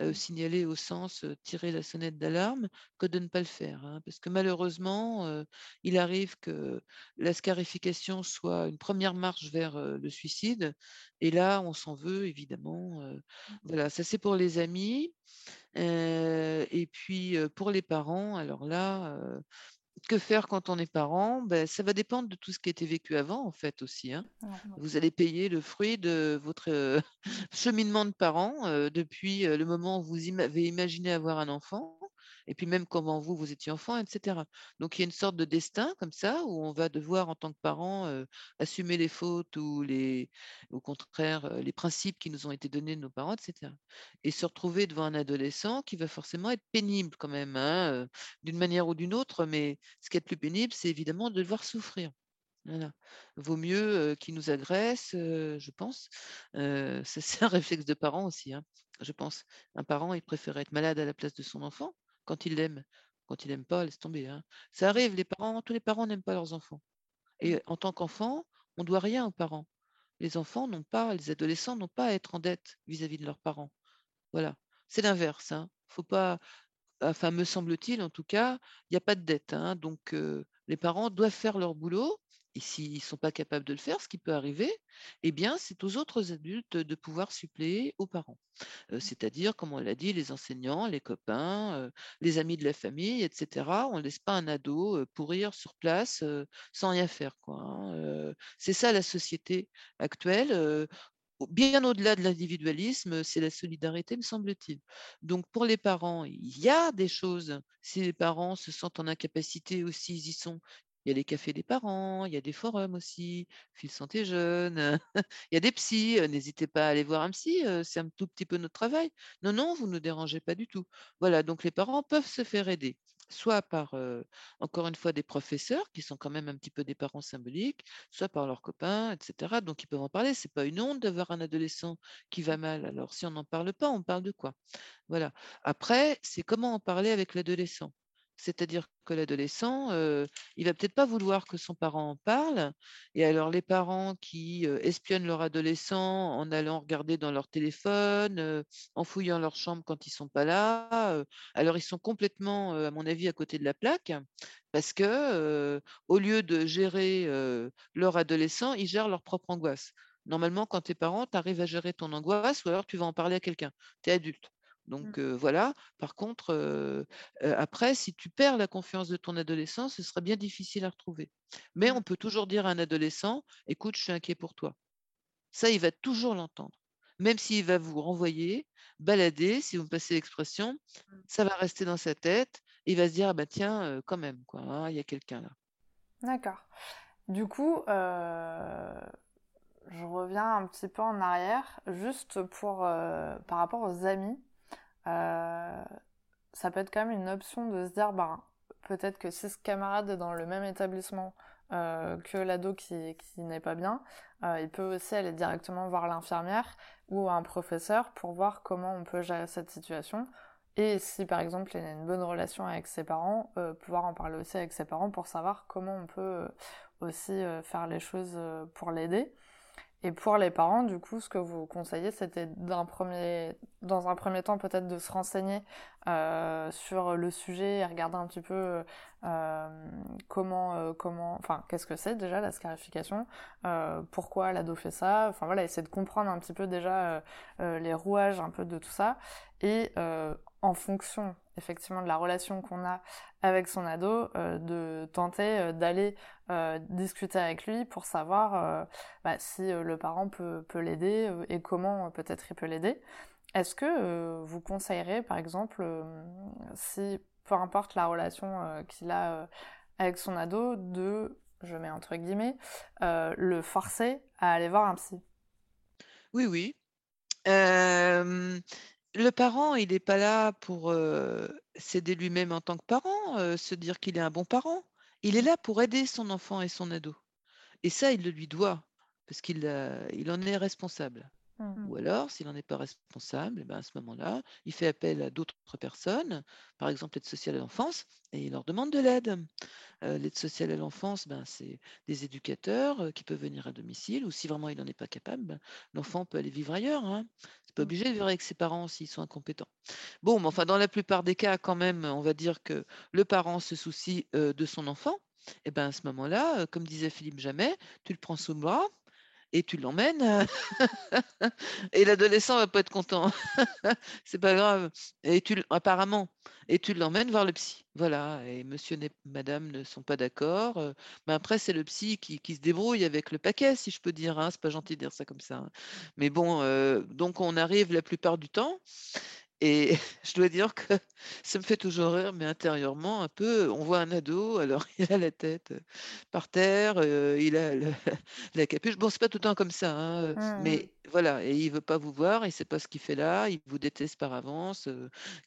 heu, Mmh. signaler au sens, tirer la sonnette d'alarme, que de ne pas le faire, hein. Parce que malheureusement, heu, il arrive que la scarification soit une première marche vers, le suicide et là, on s'en veut évidemment, heu, voilà, ça c'est pour les amis, et puis, pour les parents, alors là, que faire quand on est parent? Beh, ça va dépendre de tout ce qui a été vécu avant, en fait, aussi, hein. Ouais. Vous allez payer le fruit de votre, heu, [LAUGHS] cheminement de parents, heu, depuis, heu, le moment où vous avez imaginé avoir un enfant et puis même comment vous, vous étiez enfant et cetera. Donc il y a une sorte de destin comme ça où on va devoir en tant que parent, heu, assumer les fautes ou les au contraire, heu, les principes qui nous ont été donnés de nos parents et cetera et se retrouver devant un adolescent qui va forcément être pénible quand même, hein, heu, d'une manière ou d'une autre, mais ce qui est le plus pénible, c'est évidemment de le voir souffrir. Vaut mieux, qu'il nous agresse, je pense. [LAUGHS] C'est un réflexe de parent aussi, hein, je pense. Un parent, il préfère être malade à la place de son enfant quand il l'aime. Quand il aime pas, laisse tomber, hein. Ça arrive, les parents tous les parents n'aiment pas leurs enfants et en tant qu'enfant, on doit rien aux parents. Les enfants n'ont pas les adolescents n'ont pas à être en dette vis-à-vis de leurs parents. Voilà. C'est l'inverse, hein. Faut pas enfin me semble-t-il en tout cas, il y a pas de dette, hein, donc heu, les parents doivent faire leur boulot Et s'ils ne sont pas capables de le faire, ce qui peut arriver, eh bien, c'est aux autres adultes de pouvoir suppléer aux parents. Heu, c'est-à-dire, comme on l'a dit, les enseignants, les copains, heu, les amis de la famille et cetera. On ne laisse pas un ado, heu, pourrir sur place, sans rien faire, hein. C'est ça la société actuelle, bien au-delà de l'individualisme, c'est la solidarité, me semble-t-il. Donc pour les parents, il y a des choses. Si les parents se sentent en incapacité aussi, ils y sont. Il y a les cafés des parents, il y a des forums aussi, Fil Santé Jeunes, [LAUGHS] il y a des psys, heu, n'hésitez pas à aller voir un psy, heu, c'est un tout petit peu notre travail. Non, non, vous ne nous dérangez pas du tout. Voilà, donc les parents peuvent se faire aider, soit par, heu, encore une fois des professeurs qui sont quand même un petit peu des parents symboliques, soit par leurs copains et cetera, donc ils peuvent en parler. C'est pas une honte d'avoir un adolescent qui va mal. Alors si on n'en parle pas, on parle de quoi? Voilà. Après, c'est comment en parler avec l'adolescent? C'est-à-dire que l'adolescent, heu, il va peut-être pas vouloir que son parent en parle et alors les parents qui, espionnent leur adolescent en allant regarder dans leur téléphone, en fouillant leur chambre quand ils sont pas là, alors ils sont complètement, à mon avis, à côté de la plaque parce que, au lieu de gérer, leur adolescent, ils gèrent leur propre angoisse. Normalement, quand tu es parent, tu arrives à gérer ton angoisse ou alors tu vas en parler à quelqu'un. Tu es adulte. Mmh. Donc voilà. Par contre, après si tu perds la confiance de ton adolescent, ce sera bien difficile à retrouver. Mais Mmh. on peut toujours dire à un adolescent: «Écoute, je suis inquiet pour toi». Ça, il va toujours l'entendre. Même s'il va vous renvoyer, balader, si vous me passez l'expression, Mmh. ça va rester dans sa tête et il va se dire: «Ah bah tiens, quand même quoi, hein, il y a quelqu'un là». D'accord. Du coup, je reviens un petit peu en arrière, juste pour, par rapport aux amis. Heu, ça peut être quand même une option de se dire, ben, peut-être que si ce camarade est dans le même établissement euh, que l'ado qui, n'est pas bien, euh, il peut aussi aller directement voir l'infirmière ou un professeur pour voir comment on peut gérer cette situation. Et si par exemple il a une bonne relation avec ses parents, euh, pouvoir en parler aussi avec ses parents pour savoir comment on peut euh, aussi euh, faire les choses euh, pour l'aider. Et pour les parents, du coup, ce que vous conseillez, c'était d'un premier, dans un premier temps peut-être de se renseigner euh, sur le sujet et regarder un petit peu euh, comment, euh, comment, enfin, qu'est-ce que c'est déjà la scarification, euh, pourquoi l'ado fait ça, enfin voilà, essayer de comprendre un petit peu déjà euh, euh, les rouages un peu de tout ça. Et en fonction effectivement de la relation qu'on a avec son ado, euh, de tenter euh, d'aller euh, discuter avec lui pour savoir bah, si le parent peut, l'aider et comment peut-être il peut l'aider. Est-ce que vous conseillerez par exemple si peu importe la relation qu'il a avec son ado de, je mets entre guillemets, le forcer à aller voir un psy? Oui, oui. Le parent, il n'est pas là pour, s'aider lui-même en tant que parent, se dire qu'il est un bon parent. Il est là pour aider son enfant et son ado et ça, il le lui doit parce qu'il, il en est responsable. Mm. Ou alors, s'il n'en est pas responsable, et ben, à ce moment-là, il fait appel à d'autres personnes, par exemple l'aide sociale à l'enfance et il leur demande de l'aide. L'aide sociale à l'enfance, ben, c'est des éducateurs, qui peuvent venir à domicile ou si vraiment il n'en est pas capable, ben, l'enfant peut aller vivre ailleurs, hein. C'est pas Mm. obligé de vivre avec ses parents s'ils sont incompétents. Bon, mais enfin, dans la plupart des cas, quand même, on va dire que le parent se soucie, heu, de son enfant et ben, à ce moment-là, heu, comme disait Philippe Jamais, tu le prends sous le bras et tu l'emmènes, heu [LAUGHS] et l'adolescent va pas être content. [LAUGHS] C'est pas grave et tu apparemment et tu l'emmènes voir le psy. Voilà et monsieur n'est madame ne sont pas d'accord, heu, mais après c'est le psy qui se débrouille avec le paquet si je peux dire, hein. C'est pas gentil de dire ça comme ça, hein. Mais bon, heu, donc on arrive la plupart du temps et [LAUGHS] je dois dire que [LAUGHS] ça me fait toujours rire, mais intérieurement un peu, on voit un ado, alors [LAUGHS] il a la tête, heu, par terre, heu, il a le la capuche. Bon, c'est pas tout le temps comme ça, hein, heu, Mm. mais voilà et il veut pas vous voir, il sait pas ce qu'il fait là, il vous déteste par avance,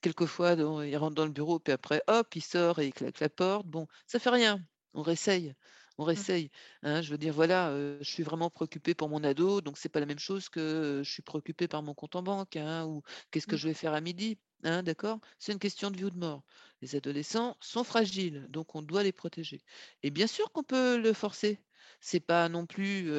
quelquefois il rentre dans le bureau puis après hop, il sort et il claque la porte. Bon, ça fait rien, on réessaye, on Mm. réessaye, hein. Je veux dire voilà, je suis vraiment préoccupée pour mon ado, donc c'est pas la même chose que, je suis préoccupée par mon compte en banque, hein, ou qu'est-ce que Mm. je vais faire à midi, hein, d'accord? C'est une question de vie ou de mort. Les adolescents sont fragiles, donc on doit les protéger et bien sûr qu'on peut le forcer. C'est pas non plus,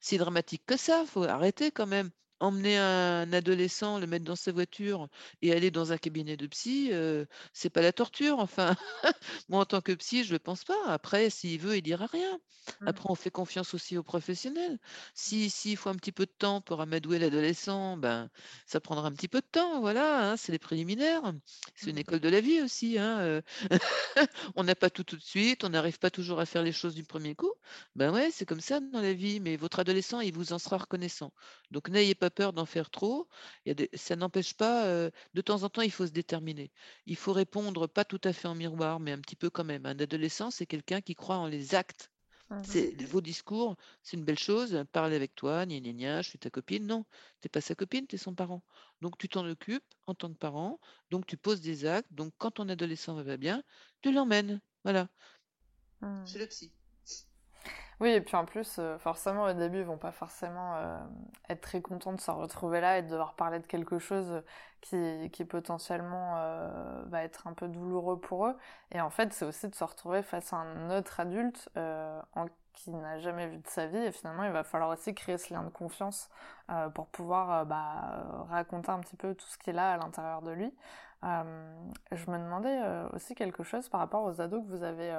si dramatique que ça, faut arrêter quand même. Emmener un adolescent, le mettre dans sa voiture et aller dans un cabinet de psy, heu, c'est pas la torture, enfin. [LAUGHS] Moi, en tant que psy, je le pense pas. Après, s'il veut, il dira rien. Mmh. Après, on fait confiance aussi aux professionnels. Si s'il faut un petit peu de temps pour amadouer l'adolescent, ben, ça prendra un petit peu de temps, voilà, hein, c'est les préliminaires. C'est une Mmh. école de la vie aussi, hein. [LAUGHS] On n'a pas tout, tout de suite, on n'arrive pas toujours à faire les choses du premier coup. Ben ouais, c'est comme ça dans la vie, mais votre adolescent, il vous en sera reconnaissant. Donc n'ayez pas peur d'en faire trop. Il y a des ça n'empêche pas, de temps en temps, il faut se déterminer. Il faut répondre pas tout à fait en miroir, mais un petit peu quand même. Un adolescent, c'est quelqu'un qui croit en les actes. Mmh C'est vos discours, c'est une belle chose, parler avec toi, gna gna gna, je suis ta copine. Non, tu pas sa copine, tu es son parent. Donc tu t'en occupes en tant que parent, donc tu poses des actes. Donc quand ton adolescent va bien, tu l'emmènes. Voilà. Mmh. Chez le psy. Oui, et puis en plus, euh, forcément, au début, ils vont pas forcément euh, être très contents de se retrouver là et de devoir parler de quelque chose qui, qui potentiellement euh, va être un peu douloureux pour eux. Et en fait, c'est aussi de se retrouver face à un autre adulte qui n'a jamais vu de sa vie. Et finalement, il va falloir aussi créer ce lien de confiance pour pouvoir bah, raconter un petit peu tout ce qu'il a à l'intérieur de lui. Je me demandais aussi quelque chose par rapport aux ados que vous avez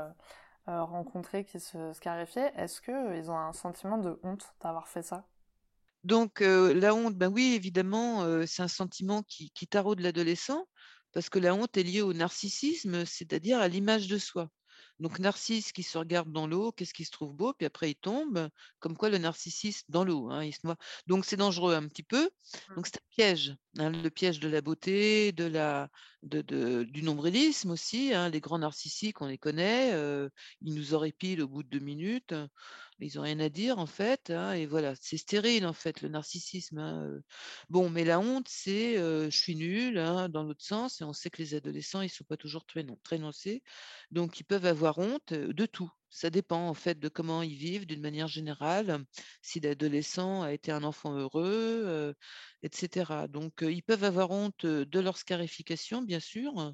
rencontrés qui se scarifiaient, est-ce qu'ils ont un sentiment de honte d'avoir fait ça? Donc, heu, la honte, ben oui, évidemment, c'est un sentiment qui qui taraude l'adolescent, parce que la honte est liée au narcissisme, c'est-à-dire à l'image de soi. Donc Narcisse qui se regarde dans l'eau, qu'est-ce qu'il se trouve beau? Puis après il tombe, comme quoi le narcissiste dans l'eau, hein, il se noie. Donc c'est dangereux un petit peu. Donc c'est un piège, hein, le piège de la beauté, de la de de du nombrilisme aussi, hein. Les grands narcissiques, on les connaît, heu, ils nous horripilent au bout de 2 minutes. Ils ont rien à dire en fait, hein et voilà, c'est stérile en fait le narcissisme, hein, heu. Bon, mais la honte, c'est, heu, je suis nul, hein, dans l'autre sens et on sait que les adolescents, ils sont pas toujours très non très donc ils peuvent avoir honte, heu, de tout. Ça dépend en fait de comment ils vivent d'une manière générale, si l'adolescent a été un enfant heureux, heu et cetera. Donc ils peuvent avoir honte, de leur scarification bien sûr,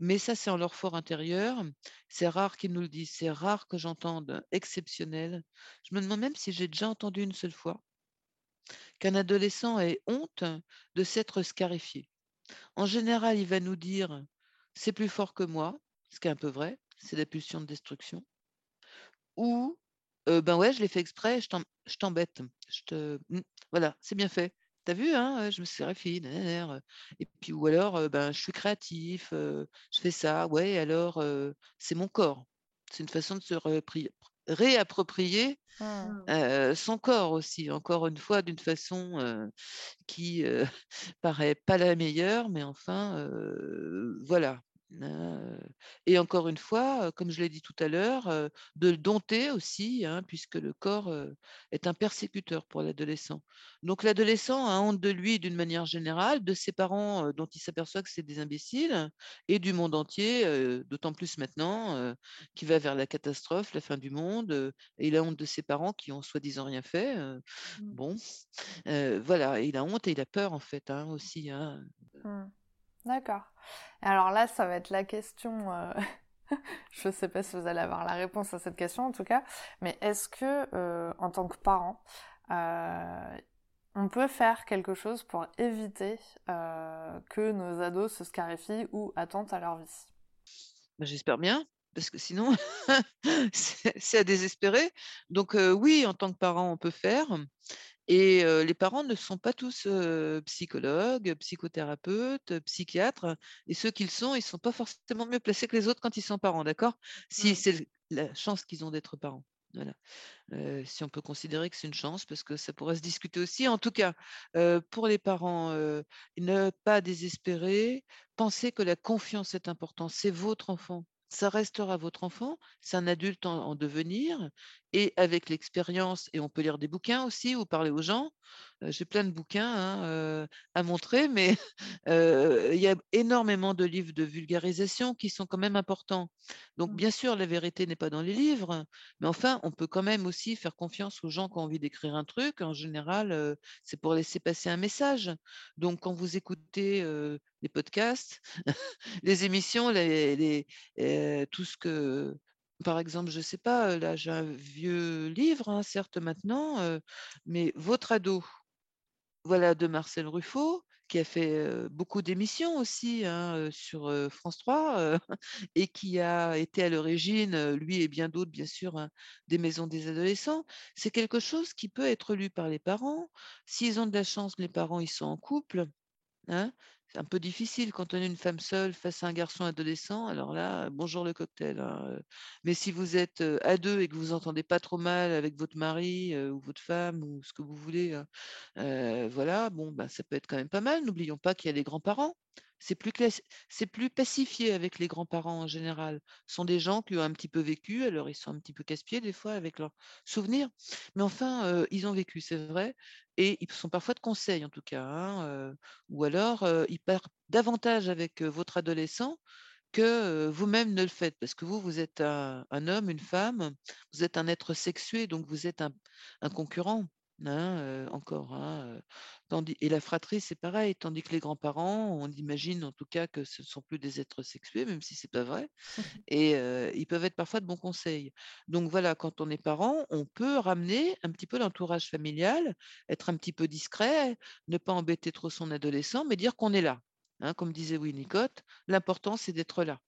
mais ça, c'est en leur fort intérieur. C'est rare qu'ils nous le disent. C'est rare que j'entende exceptionnel. Je me demande même si j'ai déjà entendu une seule fois qu'un adolescent ait honte de s'être scarifié. En général, il va nous dire: «C'est plus fort que moi», ce qui est un peu vrai, c'est la pulsion de destruction ou «Ben ouais, je l'ai fait exprès, je t'em je t'embête, je te mmh, voilà, c'est bien fait. Tu as vu, hein, je me suis heu» et puis ou alors, «Ben, je suis créatif, je fais ça». Ouais, alors, c'est mon corps. C'est une façon de se réapproprier, Hmm. heu, son corps aussi, encore une fois d'une façon, qui, [LAUGHS] paraît pas la meilleure, mais enfin, voilà. Et encore une fois, comme je l'ai dit tout à l'heure, heu, de le dompter aussi, hein, puisque le corps, est un persécuteur pour l'adolescent. Donc l'adolescent a honte de lui d'une manière générale, de ses parents, dont il s'aperçoit que c'est des imbéciles et du monde entier, d'autant plus maintenant, qui va vers la catastrophe, la fin du monde, et il a honte de ses parents qui ont soi-disant rien fait, Hmm. bon, voilà, il a honte et il a peur en fait, hein, aussi, hein. Hmm. D'accord. Alors là, ça va être la question. euh, [LAUGHS] je ne sais pas si vous allez avoir la réponse à cette question en tout cas, mais est-ce que, euh, en tant que parent, euh, on peut faire quelque chose pour éviter que nos ados se scarifient ou attentent à leur vie? Bah, j'espère bien, parce que sinon [LAUGHS] c'est à désespérer. Donc oui, en tant que parent, on peut faire et les parents ne sont pas tous, psychologues, psychothérapeutes, psychiatres et ceux qu'ils sont, ils sont pas forcément mieux placés que les autres quand ils sont parents, d'accord? Si Hmm. c'est la chance qu'ils ont d'être parents, voilà. Si on peut considérer que c'est une chance parce que ça pourrait se discuter aussi. En tout cas, pour les parents, ne pas désespérer, pensez que la confiance est importante. C'est votre enfant. Ça restera votre enfant, c'est un adulte en en devenir et avec l'expérience et on peut lire des bouquins aussi ou parler aux gens. Heu, j'ai plein de bouquins, hein, heu, à montrer, mais heu, [LAUGHS] il y a énormément de livres de vulgarisation qui sont quand même importants. Donc Hmm. bien sûr, la vérité n'est pas dans les livres, mais enfin, on peut quand même aussi faire confiance aux gens qui ont envie d'écrire un truc. En général, c'est pour laisser passer un message. Donc quand vous écoutez, les podcasts, [LAUGHS] les émissions, les les, heu, tout ce que par exemple, je sais pas, là, j'ai un vieux livre, hein, certes maintenant, mais votre ado Voilà, de Marcel Ruffo, qui a fait, beaucoup d'émissions aussi, hein, sur, France 3, heu, [LAUGHS] et qui a été à l'origine, lui et bien d'autres bien sûr, hein, des maisons des adolescents. C'est quelque chose qui peut être lu par les parents. S'ils ont de la chance, les parents, ils sont en couple, hein. C'est un peu difficile quand on est une femme seule face à un garçon adolescent, alors là, bonjour le cocktail, hein. Mais si vous êtes, à 2 et que vous entendez pas trop mal avec votre mari, ou votre femme ou ce que vous voulez, Heu, voilà, bon, bah, ça peut être quand même pas mal. N'oublions pas qu'il y a les grands-parents. C'est plus pacifié avec les grands-parents en général. Ce sont des gens qui ont un petit peu vécu, alors ils sont un petit peu casse-pieds des fois avec leurs souvenirs, mais enfin, ils ont vécu, c'est vrai et ils sont parfois de conseil en tout cas, hein, ou alors, ils partent davantage avec, votre adolescent que, vous-même ne le faites. Parce que vous, vous êtes un homme, une femme, vous êtes un être sexué, donc vous êtes un concurrent, hein, encore, hein, tandis et la fratrie, c'est pareil, tandis que les grands-parents, on imagine en tout cas que ce ne sont plus des êtres sexués, même si c'est pas vrai [LAUGHS] et ils peuvent être parfois de bons conseils. Donc voilà, quand on est parent, on peut ramener un petit peu l'entourage familial, être un petit peu discret, ne pas embêter trop son adolescent, mais dire qu'on est là. Hein, comme disait Winnicott, l'important c'est d'être là.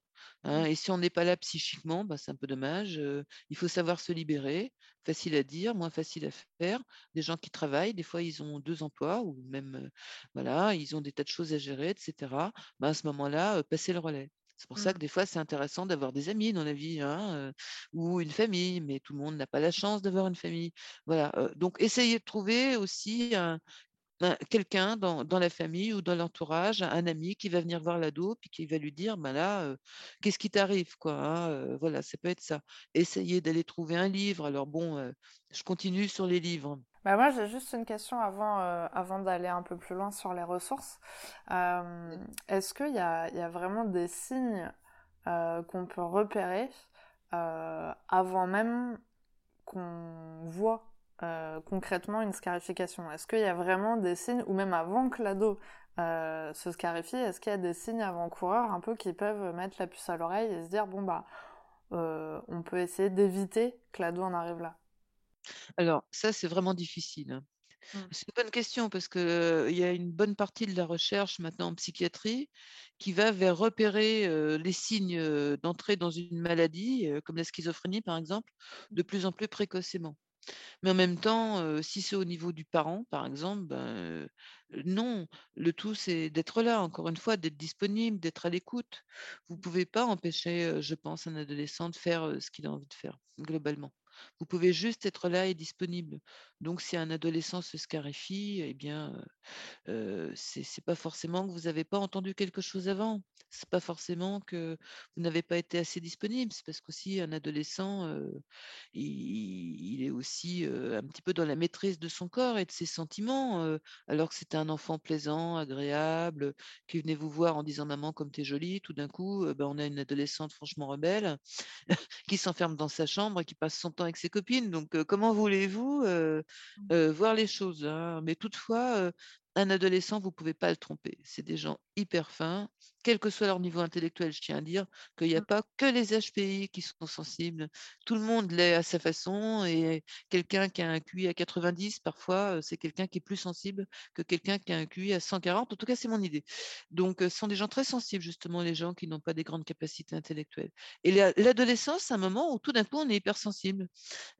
Hein, et si on n'est pas là psychiquement, bah, c'est un peu dommage. il faut savoir se libérer. Facile à dire, moins facile à faire. Des gens qui travaillent, des fois, ils ont 2 emplois ou même, voilà, ils ont des tas de choses à gérer et cetera. Bah, à ce moment-là, heu, passer le relais. C'est pour ça Mmh. que des fois, c'est intéressant d'avoir des amis dans la vie, hein, ou une famille, mais tout le monde n'a pas la chance d'avoir une famille. Voilà, donc essayez de trouver aussi un quelqu'un dans dans la famille ou dans l'entourage, un ami qui va venir voir l'ado, puis qui va lui dire: «Ben là, qu'est-ce qui t'arrive quoi, hein?» voilà, ça peut être ça. Essayez d'aller trouver un livre. Alors bon, je continue sur les livres. Bah moi, j'ai juste une question avant, avant d'aller un peu plus loin sur les ressources. Est-ce qu'il y a, y a vraiment des signes qu'on peut repérer avant même qu'on voit? Euh, concrètement une scarification? Est-ce qu'il y a vraiment des signes, ou même avant que l'ado euh, se scarifie, est-ce qu'il y a des signes avant-coureurs un peu qui peuvent mettre la puce à l'oreille et se dire, bon bah, euh, on peut essayer d'éviter que l'ado en arrive là? Alors ça, c'est vraiment difficile, hein. Mm. C'est une bonne question parce que, il y a une bonne partie de la recherche maintenant en psychiatrie qui va vers repérer, les signes, d'entrée dans une maladie, comme la schizophrénie par exemple, de plus en plus précocement. Mais en même temps, si c'est au niveau du parent, par exemple, ben, non. Le tout, c'est d'être là, encore une fois, d'être disponible, d'être à l'écoute. Vous pouvez pas empêcher, je pense, un adolescent de faire, ce qu'il a envie de faire, globalement. Vous pouvez juste être là et disponible. Donc si un adolescent se scarifie, eh bien, Heu, c'est c'est pas forcément que vous avez pas entendu quelque chose avant. C'est pas forcément que vous n'avez pas été assez disponible. C'est parce qu'aussi un adolescent, heu, il est aussi, un petit peu dans la maîtrise de son corps et de ses sentiments, alors que c'était un enfant plaisant, agréable, qui venait vous voir en disant: «Maman, comme tu es jolie». Tout d'un coup, bah, on a une adolescente franchement rebelle [LAUGHS] qui s'enferme dans sa chambre et qui passe son temps avec ses copines. Donc, comment voulez-vous, heu, voir les choses, hein? Mais toutefois, heu, un adolescent, vous pouvez pas le tromper. C'est des gens hyper fins, quel que soit leur niveau intellectuel. Je tiens à dire qu'il y a Mm. pas que les HPI qui sont sensibles. Tout le monde l'est à sa façon et quelqu'un qui a un QI à 90 parfois, heu, c'est quelqu'un qui est plus sensible que quelqu'un qui a un QI à 140. En tout cas, c'est mon idée. Donc, heu, ce sont des gens très sensibles justement, les gens qui n'ont pas des grandes capacités intellectuelles. Et la l'adolescence, c'est un moment où tout d'un coup, on est hypersensible.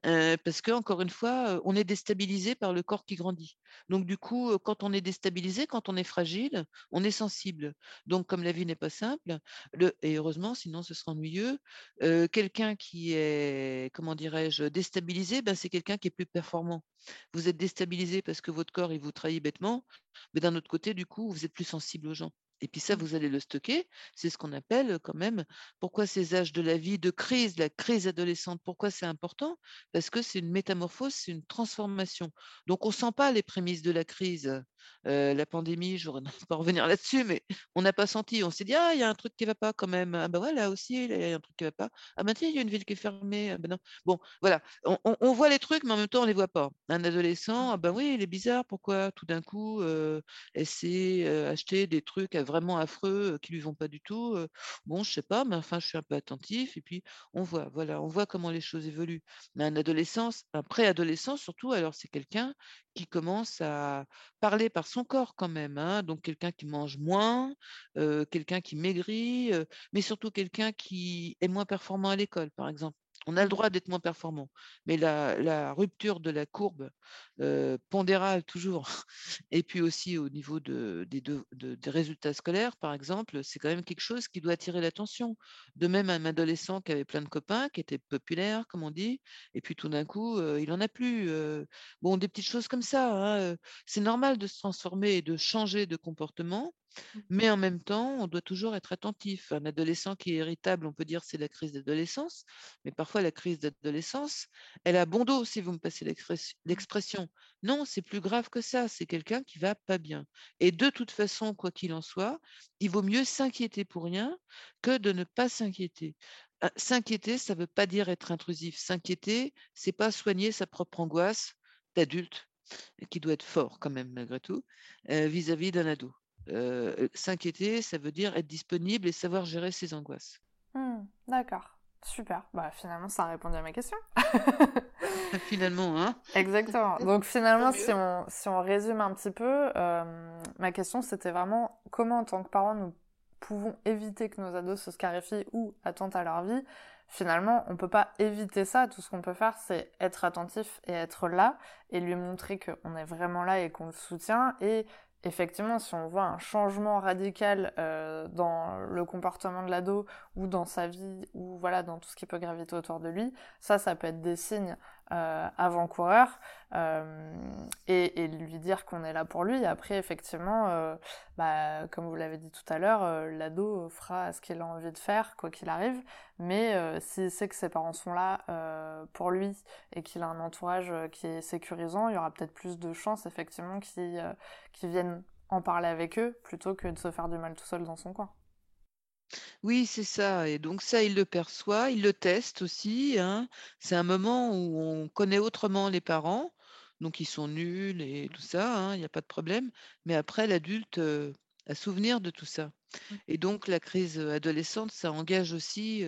Heu, parce que encore une fois, heu, on est déstabilisé par le corps qui grandit. Donc du coup, quand on est déstabilisé, quand on est fragile, on est sensible. Donc comme la vie n'est pas simple, le et heureusement, sinon ce serait ennuyeux, quelqu'un qui est, comment dirais-je, déstabilisé, ben, c'est quelqu'un qui est plus performant. Vous êtes déstabilisé parce que votre corps, vous trahit bêtement, mais d'un autre côté, du coup, vous êtes plus sensible aux gens. Et puis ça, Mm. vous allez le stocker. C'est ce qu'on appelle, quand même pourquoi ces âges de la vie de crise, la crise adolescente, pourquoi c'est important? Parce que c'est une métamorphose, c'est une transformation. Donc on sent pas les prémices de la crise. La pandémie, je voudrais [LAUGHS] pas revenir là-dessus, mais on n'a pas senti. On s'est dit: «Ah, il y a un truc qui va pas quand même. Ah bah, ouais, là aussi, il y a un truc qui va pas. Ah bah, tiens, il y a une ville qui est fermée. Ah bah, non». Bon, voilà, on on on voit les trucs, mais en même temps, on les voit pas. Un adolescent: «Ah bah, oui, il est bizarre, pourquoi tout d'un coup, elle s'est, heu, acheté des trucs, vraiment affreux, qui lui vont pas du tout, heu». Bon, je sais pas, mais enfin, je suis un peu attentif et puis on voit, voilà, on voit comment les choses évoluent. Mais un adolescent, un préadolescent surtout, alors c'est quelqu'un qui commence à parler par son corps quand même, hein. Donc quelqu'un qui mange moins, quelqu'un qui maigrit, mais surtout quelqu'un qui est moins performant à l'école, par exemple. On a le droit d'être moins performant, mais la rupture de la courbe, heu, pondérale toujours [LAUGHS] et puis aussi au niveau de des de de des résultats scolaires, par exemple, c'est quand même quelque chose qui doit attirer l'attention. De même, un adolescent qui avait plein de copains, qui était populaire, comme on dit, et puis tout d'un coup, heu, il en a plus, heu. Bon, des petites choses comme ça, hein. C'est normal de se transformer et de changer de comportement. Mais en même temps, on doit toujours être attentif. Un adolescent qui est irritable, on peut dire c'est la crise d'adolescence, mais parfois la crise d'adolescence, elle a bon dos, si vous me passez Mmh. l'expression. Non, c'est plus grave que ça, c'est quelqu'un qui va pas bien et de toute façon, quoi qu'il en soit, il vaut mieux s'inquiéter pour rien que de ne pas s'inquiéter. Heu, s'inquiéter, ça veut pas dire être intrusif. S'inquiéter, c'est pas soigner sa propre angoisse d'adulte, qui doit être fort quand même malgré tout, heu, vis-à-vis d'un ado. S'inquiéter, ça veut dire être disponible et savoir gérer ses angoisses. Mmh, d'accord, super. Bah, finalement, ça a répondu à ma question. [LAUGHS] Finalement, hein? [LAUGHS] Exactement. [LAUGHS] Donc finalement, si on si on résume un petit peu, ma question, c'était vraiment comment, en tant que parents, nous pouvons éviter que nos ados se scarifient ou attentent à leur vie? Finalement, on peut pas éviter ça. Tout ce qu'on peut faire, c'est être attentif et être là et lui montrer qu'on est vraiment là et qu'on le soutient et effectivement, si on voit un changement radical, heu, dans le comportement de l'ado ou dans sa vie ou voilà, dans tout ce qui peut graviter autour de lui, ça, ça peut être des signes, heu, avant-coureurs, hem et lui dire qu'on est là pour lui. Après effectivement, bah, comme vous l'avez dit tout à l'heure, heu, l'ado fera ce qu'il a envie de faire, quoi qu'il arrive. Mais s'il sait que ses parents sont là, pour lui et qu'il a un entourage, heu, qui est sécurisant, il y aura peut-être plus de chances effectivement qu'il, heu, qu'il vienne en parler avec eux, plutôt que de se faire du mal tout seul dans son coin. Oui, c'est ça et donc ça, il le perçoit, il le teste aussi, hein. C'est un moment où on connaît autrement les parents, donc ils sont nuls et tout ça, hein, il y a pas de problème. Mais après l'adulte, heu, a souvenir de tout ça. Et donc la crise, adolescente, ça engage aussi,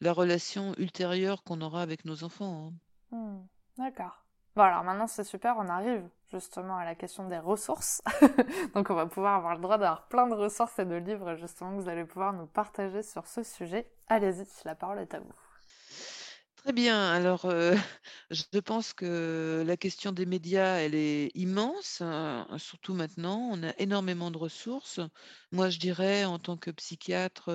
la relation ultérieure qu'on aura avec nos enfants, hein. Mmh, d'accord. Bon alors maintenant c'est super, on arrive justement à la question des ressources. [LAUGHS] Donc on va pouvoir avoir le droit d'avoir plein de ressources et de livres justement que vous allez pouvoir nous partager sur ce sujet. Allez-y, la parole est à vous. Très bien, alors, [LAUGHS] je pense que la question des médias, elle est immense, heu, surtout maintenant. On a énormément de ressources. Moi, je dirais en tant que psychiatre,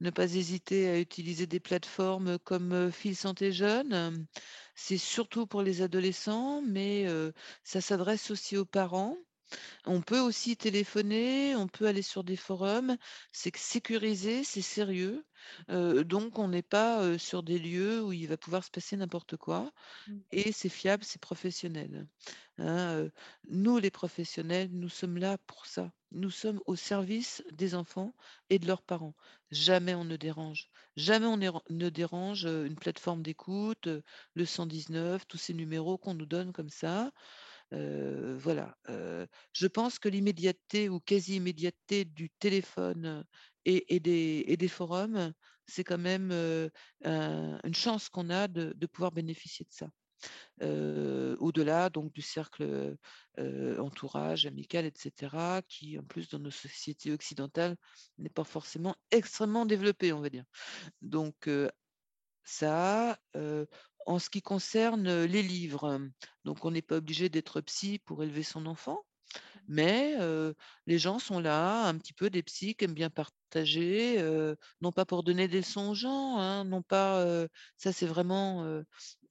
ne pas hésiter à utiliser des plateformes comme, Fil Santé Jeunes. Hem, c'est surtout pour les adolescents, mais, ça s'adresse aussi aux parents. On peut aussi téléphoner, on peut aller sur des forums. C'est sécurisé, c'est sérieux, donc on n'est pas, sur des lieux où il va pouvoir se passer n'importe quoi Mmh. et c'est fiable, c'est professionnel, hein. Nous, les professionnels, nous sommes là pour ça. Nous sommes au service des enfants et de leurs parents. Jamais on ne dérange. Jamais on ne dérange, une plateforme d'écoute, le 119, tous ces numéros qu'on nous donne comme ça. Voilà, je pense que l'immédiateté ou quasi-immédiateté du téléphone et des forums, c'est quand même, une chance qu'on a de pouvoir bénéficier de ça. Au-delà donc du cercle, entourage, amical et cetera, qui en plus dans nos sociétés occidentales n'est pas forcément extrêmement développé, on va dire. Donc ça, en ce qui concerne, les livres, donc on n'est pas obligé d'être psy pour élever son enfant, Mmh. mais les gens sont là, un petit peu des psys qui aiment bien partager, non pas pour donner des leçons aux gens, hein, non pas, ça c'est vraiment,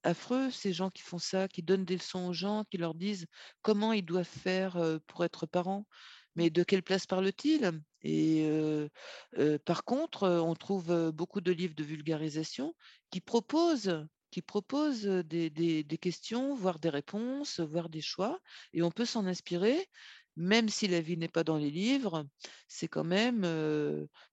affreux ces gens qui font ça, qui donnent des leçons aux gens, qui leur disent comment ils doivent faire, pour être parents. Mmh. Mais de quelle place parlent-ils? Et par contre, on trouve, beaucoup de livres de vulgarisation qui proposent qui proposent, heu, des questions, voire des réponses, voire des choix et on peut s'en inspirer, même si l'avis n'est pas dans les livres. C'est quand même,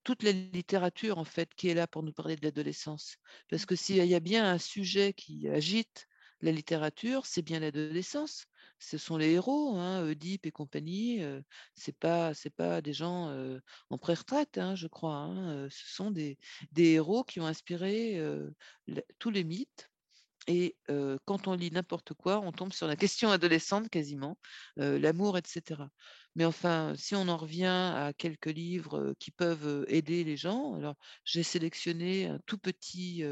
toute la littérature en fait qui est là pour nous parler de l'adolescence. Parce que s'il y a bien un sujet qui agite la littérature, c'est bien l'adolescence. Ce sont les héros, hein, Oedipe et compagnie, heu, c'est pas c'est pas des gens, en pré-retraite, hein, je crois, hein, ce sont des des héros qui ont inspiré, tous les mythes Et quand on lit n'importe quoi, on tombe sur la question adolescente quasiment, l'amour, et cetera. Mais enfin, si on en revient à quelques livres, qui peuvent, aider les gens, alors j'ai sélectionné un tout petit,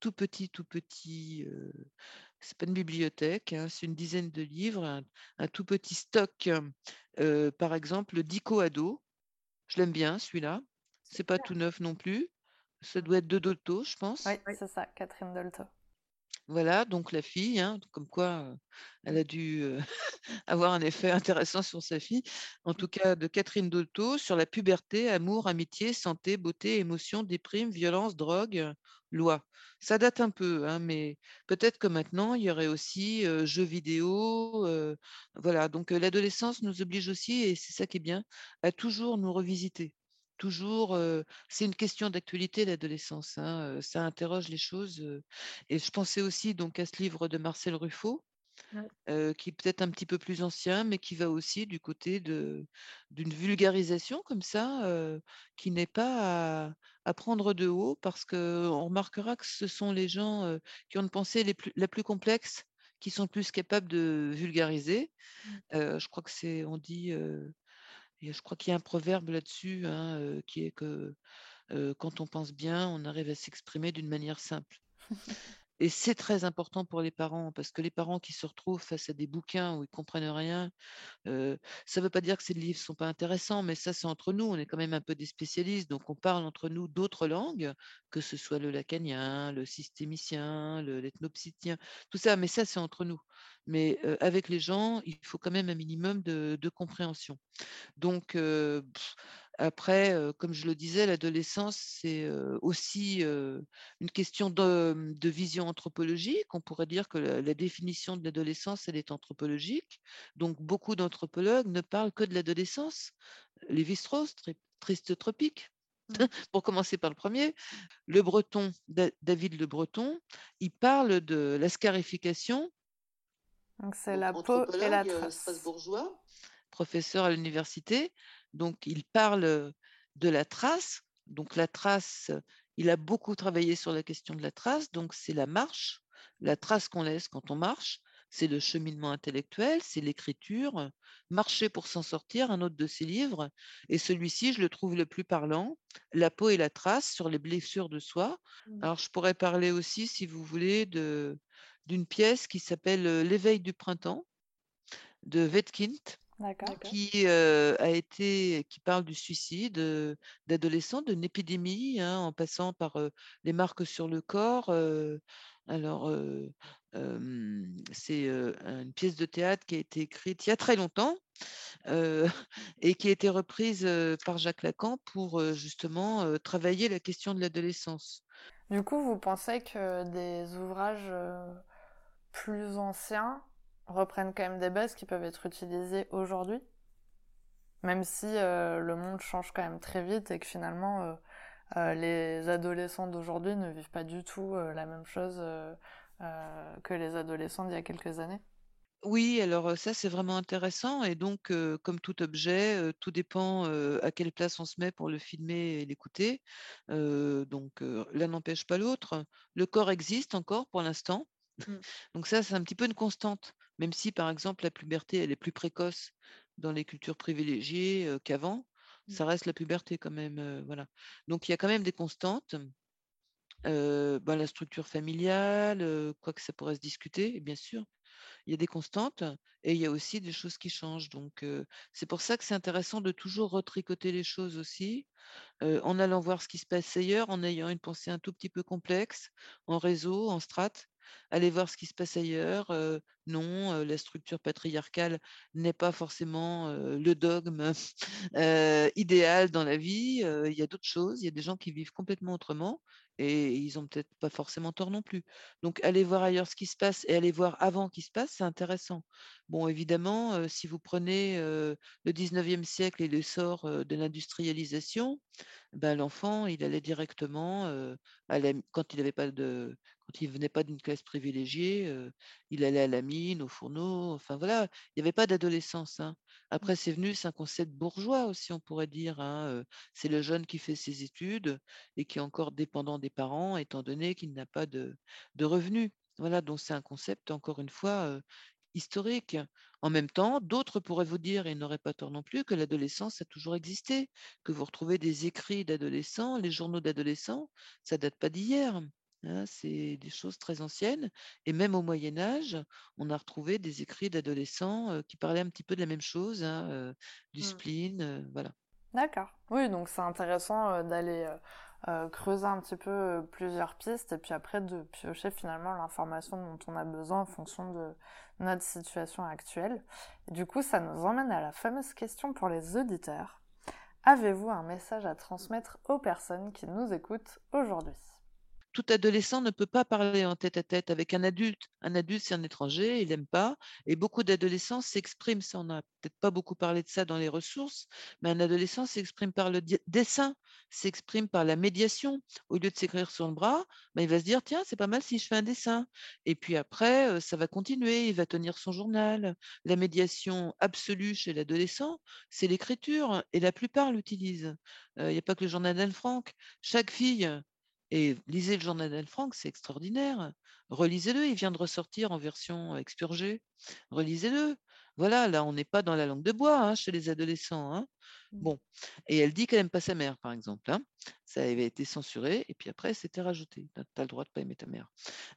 tout petit, tout petit, c'est pas une bibliothèque, hein, c'est une dizaine de livres, un un tout petit stock, par exemple, Dico ado. Je l'aime bien celui-là. C'est pas tout neuf non plus. Ça doit être de Dolto, je pense. Oui, c'est ça, Catherine Dolto. Voilà, donc la fille, hein, comme quoi elle a dû [LAUGHS] avoir un effet intéressant sur sa fille. En tout cas, de Catherine Dolto sur la puberté, amour, amitié, santé, beauté, émotion, déprime, violence, drogue, loi. Ça date un peu, hein, mais peut-être que maintenant, il y aurait aussi jeux vidéo. voilà, donc l'adolescence nous oblige aussi, et c'est ça qui est bien, à toujours nous revisiter toujours, c'est une question d'actualité l'adolescence, hein, ça interroge les choses, et je pensais aussi donc à ce livre de Marcel Ruffo, qui est peut-être un petit peu plus ancien, mais qui va aussi du côté de d'une vulgarisation comme ça, qui n'est pas à prendre de haut parce qu'on remarquera que ce sont les gens, qui ont une pensée les plus la plus complexe qui sont plus capables de vulgariser. Mmh. je crois que c'est on dit, je crois qu'il y a un proverbe là-dessus, hein, qui est que quand on pense bien, on arrive à s'exprimer d'une manière simple. [LAUGHS] Et c'est très important pour les parents, parce que les parents qui se retrouvent face à des bouquins où ils comprennent rien, ça ne veut pas dire que ces livres ne sont pas intéressants, mais ça, c'est entre nous. On est quand même un peu des spécialistes, donc on parle entre nous d'autres langues, que ce soit le lacanien, le systémicien, l'ethnopsytien, tout ça, mais ça, c'est entre nous. Mais avec les gens, il faut quand même un minimum de, de compréhension. Donc, après, comme je le disais, l'adolescence, c'est aussi une question de, vision anthropologique. On pourrait dire que la, définition de l'adolescence, elle est anthropologique. Donc, beaucoup d'anthropologues ne parlent que de l'adolescence. Lévi-Strauss, Triste Tropique, mmh. [LAUGHS] pour commencer par le premier. Le Breton, David Le Breton, il parle de la scarification. Donc, c'est la peau et la trace. Strasbourgeois professeur à l'université. Donc, il parle de la trace. Donc, la trace, il a beaucoup travaillé sur la question de la trace. Donc, c'est la marche, la trace qu'on laisse quand on marche. C'est le cheminement intellectuel, c'est l'écriture. Marcher pour s'en sortir, un autre de ses livres. Et celui-ci, je le trouve le plus parlant. La peau et la trace sur les blessures de soi. Mmh. Alors, je pourrais parler aussi, si vous voulez, de, d'une pièce qui s'appelle L'éveil du printemps de Wettkind qui a été, qui parle du suicide d'adolescents, d'une épidémie, hein, en passant par les marques sur le corps. alors, c'est une pièce de théâtre qui a été écrite il y a très longtemps [LAUGHS] et qui a été reprise par Jacques Lacan pour justement travailler la question de l'adolescence. Du coup, vous pensez que des ouvrages plus anciens reprennent quand même des bases qui peuvent être utilisées aujourd'hui, même si euh, le monde change quand même très vite et que finalement euh, euh, les adolescents d'aujourd'hui ne vivent pas du tout la même chose que les adolescents d'il y a quelques années. Oui, alors ça c'est vraiment intéressant et donc comme tout objet, tout dépend à quelle place on se met pour le filmer et l'écouter. donc l'un n'empêche pas l'autre. Le corps existe encore pour l'instant. Mmh. Donc ça c'est un petit peu une constante. Même si, par exemple, la puberté, elle est plus précoce dans les cultures privilégiées qu'avant, mmh. ça reste la puberté quand même. voilà. Donc, il y a quand même des constantes. Ben, la structure familiale, quoi que ça pourrait se discuter, bien sûr. Il y a des constantes et il y a aussi des choses qui changent. Donc, c'est pour ça que c'est intéressant de toujours retricoter les choses aussi, en allant voir ce qui se passe ailleurs, en ayant une pensée un tout petit peu complexe, en réseau, en strate, aller voir ce qui se passe ailleurs. non, la structure patriarcale n'est pas forcément le dogme [LAUGHS] idéal dans la vie. Il y a d'autres choses. Il y a des gens qui vivent complètement autrement et ils ont peut-être pas forcément tort non plus. Donc, aller voir ailleurs ce qui se passe et aller voir avant qui se passe, c'est intéressant. Bon, évidemment, si vous prenez le 19e siècle et l'essor de l'industrialisation, ben, l'enfant, il allait directement à la, quand il n'avait pas de, quand il venait pas d'une classe privilégiée, il allait à la mine, au fourneau, enfin voilà, il n'y avait pas d'adolescence. Hein. Après, c'est venu, c'est un concept bourgeois aussi, on pourrait dire. Hein, c'est le jeune qui fait ses études et qui est encore dépendant des parents, étant donné qu'il n'a pas de, de revenus. Voilà, donc c'est un concept, encore une fois, historique. En même temps, d'autres pourraient vous dire, et ils n'auraient pas tort non plus, que l'adolescence a toujours existé, que vous retrouvez des écrits d'adolescents, les journaux d'adolescents, ça date pas d'hier, hein, c'est des choses très anciennes et même au Moyen Âge, on a retrouvé des écrits d'adolescents, heu, qui parlaient un petit peu de la même chose, hein, du Mmh. spleen, heu, voilà. D'accord. Oui, donc c'est intéressant euh, d'aller euh, creuser un petit peu euh, plusieurs pistes et puis après de piocher finalement l'information dont on a besoin en fonction de notre situation actuelle. Du coup, ça nous emmène à la fameuse question pour les auditeurs. Avez-vous un message à transmettre aux personnes qui nous écoutent aujourd'hui? Tout adolescent ne peut pas parler en tête-à-tête avec un adulte. Un adulte, c'est un étranger, il n'aime pas. Et beaucoup d'adolescents s'expriment, ça, on n'a peut-être pas beaucoup parlé de ça dans les ressources, mais un adolescent s'exprime par le dessin, s'exprime par la médiation. Au lieu de s'écrire sur le bras, ben, il va se dire, tiens, c'est pas mal si je fais un dessin. Et puis après, euh, ça va continuer, il va tenir son journal. La médiation absolue chez l'adolescent, c'est l'écriture, et la plupart l'utilisent. Euh, il n'y a pas que le journal d'Anne Frank. Chaque fille et lisez le journal d'Anne Frank, c'est extraordinaire. Relisez-le, il vient de ressortir en version expurgée. Relisez-le. Voilà, là, on n'est pas dans la langue de bois hein, chez les adolescents. Hein. Mmh. Bon, et elle dit qu'elle n'aime pas sa mère, par exemple. Hein. Ça avait été censuré, et puis après, c'était rajouté. Tu as le droit de pas aimer ta mère.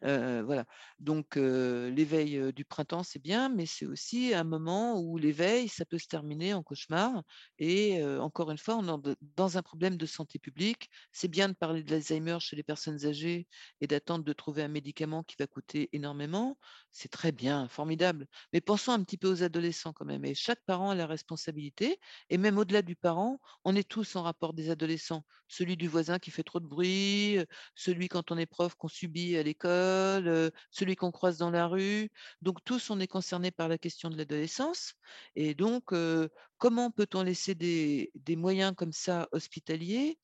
Euh, voilà. Donc, euh, l'éveil euh, du printemps, c'est bien, mais c'est aussi un moment où l'éveil, ça peut se terminer en cauchemar. Et encore une fois, on est dans un problème de santé publique. C'est bien de parler de l'Alzheimer chez les personnes âgées et d'attendre de trouver un médicament qui va coûter énormément. C'est très bien, formidable. Mais pensons un petit peu aux adolescents quand même. Et chaque parent a la responsabilité. Et même au-delà du parent, on est tous en rapport des adolescents. Celui du voisin qui fait trop de bruit, celui quand on est prof qu'on subit à l'école, celui qu'on croise dans la rue. Donc tous, on est concernés par la question de l'adolescence. Et donc, comment peut-on laisser des, moyens comme ça hospitaliers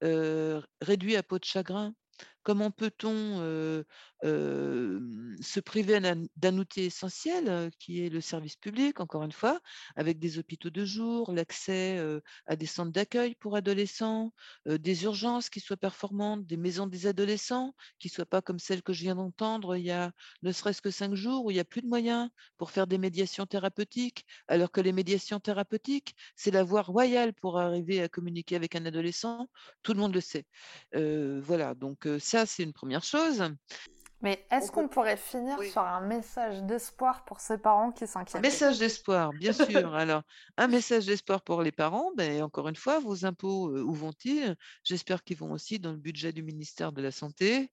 réduits à peau de chagrin? Comment peut-on se priver d'un outil essentiel qui est le service public, encore une fois, avec des hôpitaux de jour, l'accès à des centres d'accueil pour adolescents, des urgences qui soient performantes, des maisons des adolescents qui ne soient pas comme celles que je viens d'entendre il y a ne serait-ce que cinq jours où il n'y a plus de moyens pour faire des médiations thérapeutiques, alors que les médiations thérapeutiques, c'est la voie royale pour arriver à communiquer avec un adolescent. Tout le monde le sait. voilà, donc ça, c'est une première chose. Mais est-ce qu'on pourrait finir sur un message d'espoir pour ces parents qui s'inquiètent? Un message d'espoir, bien [LAUGHS] sûr. Alors, un message d'espoir pour les parents, ben, encore une fois, vos impôts, où vont-ils? J'espère qu'ils vont aussi dans le budget du ministère de la Santé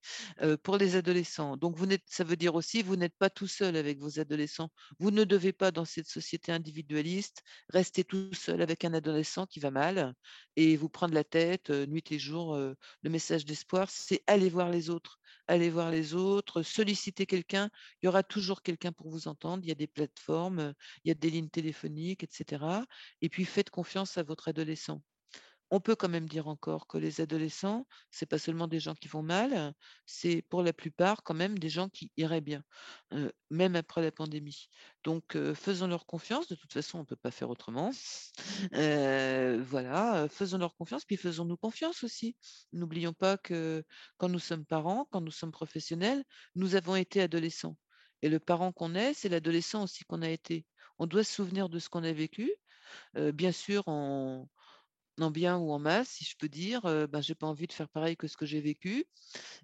pour les adolescents. Donc, vous ça veut dire aussi, vous n'êtes pas tout seul avec vos adolescents. Vous ne devez pas, dans cette société individualiste, rester tout seul avec un adolescent qui va mal et vous prendre la tête nuit et jour. le message d'espoir, c'est aller voir les autres aller voir les autres, solliciter quelqu'un. Il y aura toujours quelqu'un pour vous entendre. Il y a des plateformes, il y a des lignes téléphoniques, etc. Et puis faites confiance à votre adolescent. On peut quand même dire encore que les adolescents, c'est pas seulement des gens qui vont mal, c'est pour la plupart quand même des gens qui iraient bien, même après la pandémie. Donc faisons leur confiance. De toute façon, on ne peut pas faire autrement. voilà, faisons leur confiance, puis faisons-nous confiance aussi. N'oublions pas que quand nous sommes parents, quand nous sommes professionnels, nous avons été adolescents. Et le parent qu'on est, c'est l'adolescent aussi qu'on a été. On doit se souvenir de ce qu'on a vécu. bien sûr, on, en bien ou en mal, si je peux dire, ben, j'ai pas envie de faire pareil que ce que j'ai vécu,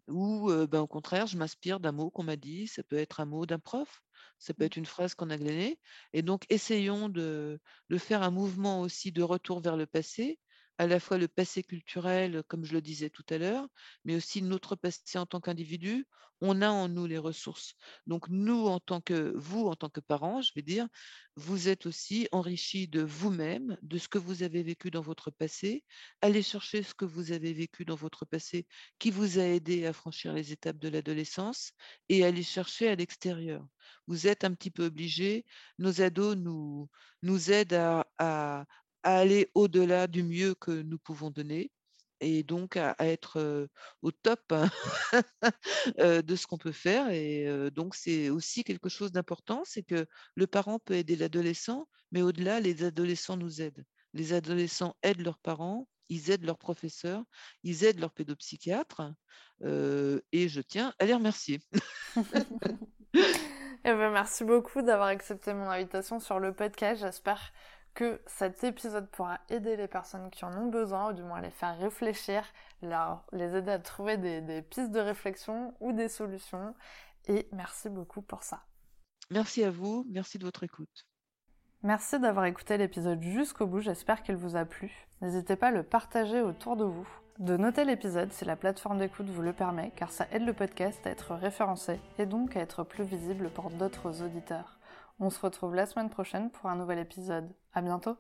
ou ben, au contraire, je m'inspire d'un mot qu'on m'a dit, ça peut être un mot d'un prof, ça peut mmh. être une phrase qu'on a glanée, et donc essayons de, de faire un mouvement aussi de retour vers le passé, à la fois le passé culturel, comme je le disais tout à l'heure, mais aussi notre passé en tant qu'individu. On a en nous les ressources. Donc nous, en tant que vous, en tant que parents, je vais dire, vous êtes aussi enrichis de vous-même, de ce que vous avez vécu dans votre passé. Allez chercher ce que vous avez vécu dans votre passé qui vous a aidé à franchir les étapes de l'adolescence et allez chercher à l'extérieur. Vous êtes un petit peu obligés. Nos ados nous, nous aident à, à aller au-delà du mieux que nous pouvons donner et donc à, être au top hein, [LAUGHS] de ce qu'on peut faire. Et donc c'est aussi quelque chose d'important, c'est que le parent peut aider l'adolescent, mais au-delà, les adolescents nous aident. Les adolescents aident leurs parents ils aident leurs professeurs, ils aident leurs pédopsychiatres, et je tiens à les remercier. [LAUGHS] Eh ben, merci beaucoup d'avoir accepté mon invitation sur le podcast. J'espère que cet épisode pourra aider les personnes qui en ont besoin, ou du moins les faire réfléchir, leur, les aider à trouver des pistes de réflexion ou des solutions. Et merci beaucoup pour ça. Merci à vous, merci de votre écoute. Merci d'avoir écouté l'épisode jusqu'au bout, j'espère qu'il vous a plu. N'hésitez pas à le partager autour de vous, de noter l'épisode si la plateforme d'écoute vous le permet, car ça aide le podcast à être référencé et donc à être plus visible pour d'autres auditeurs. On se retrouve la semaine prochaine pour un nouvel épisode. À bientôt!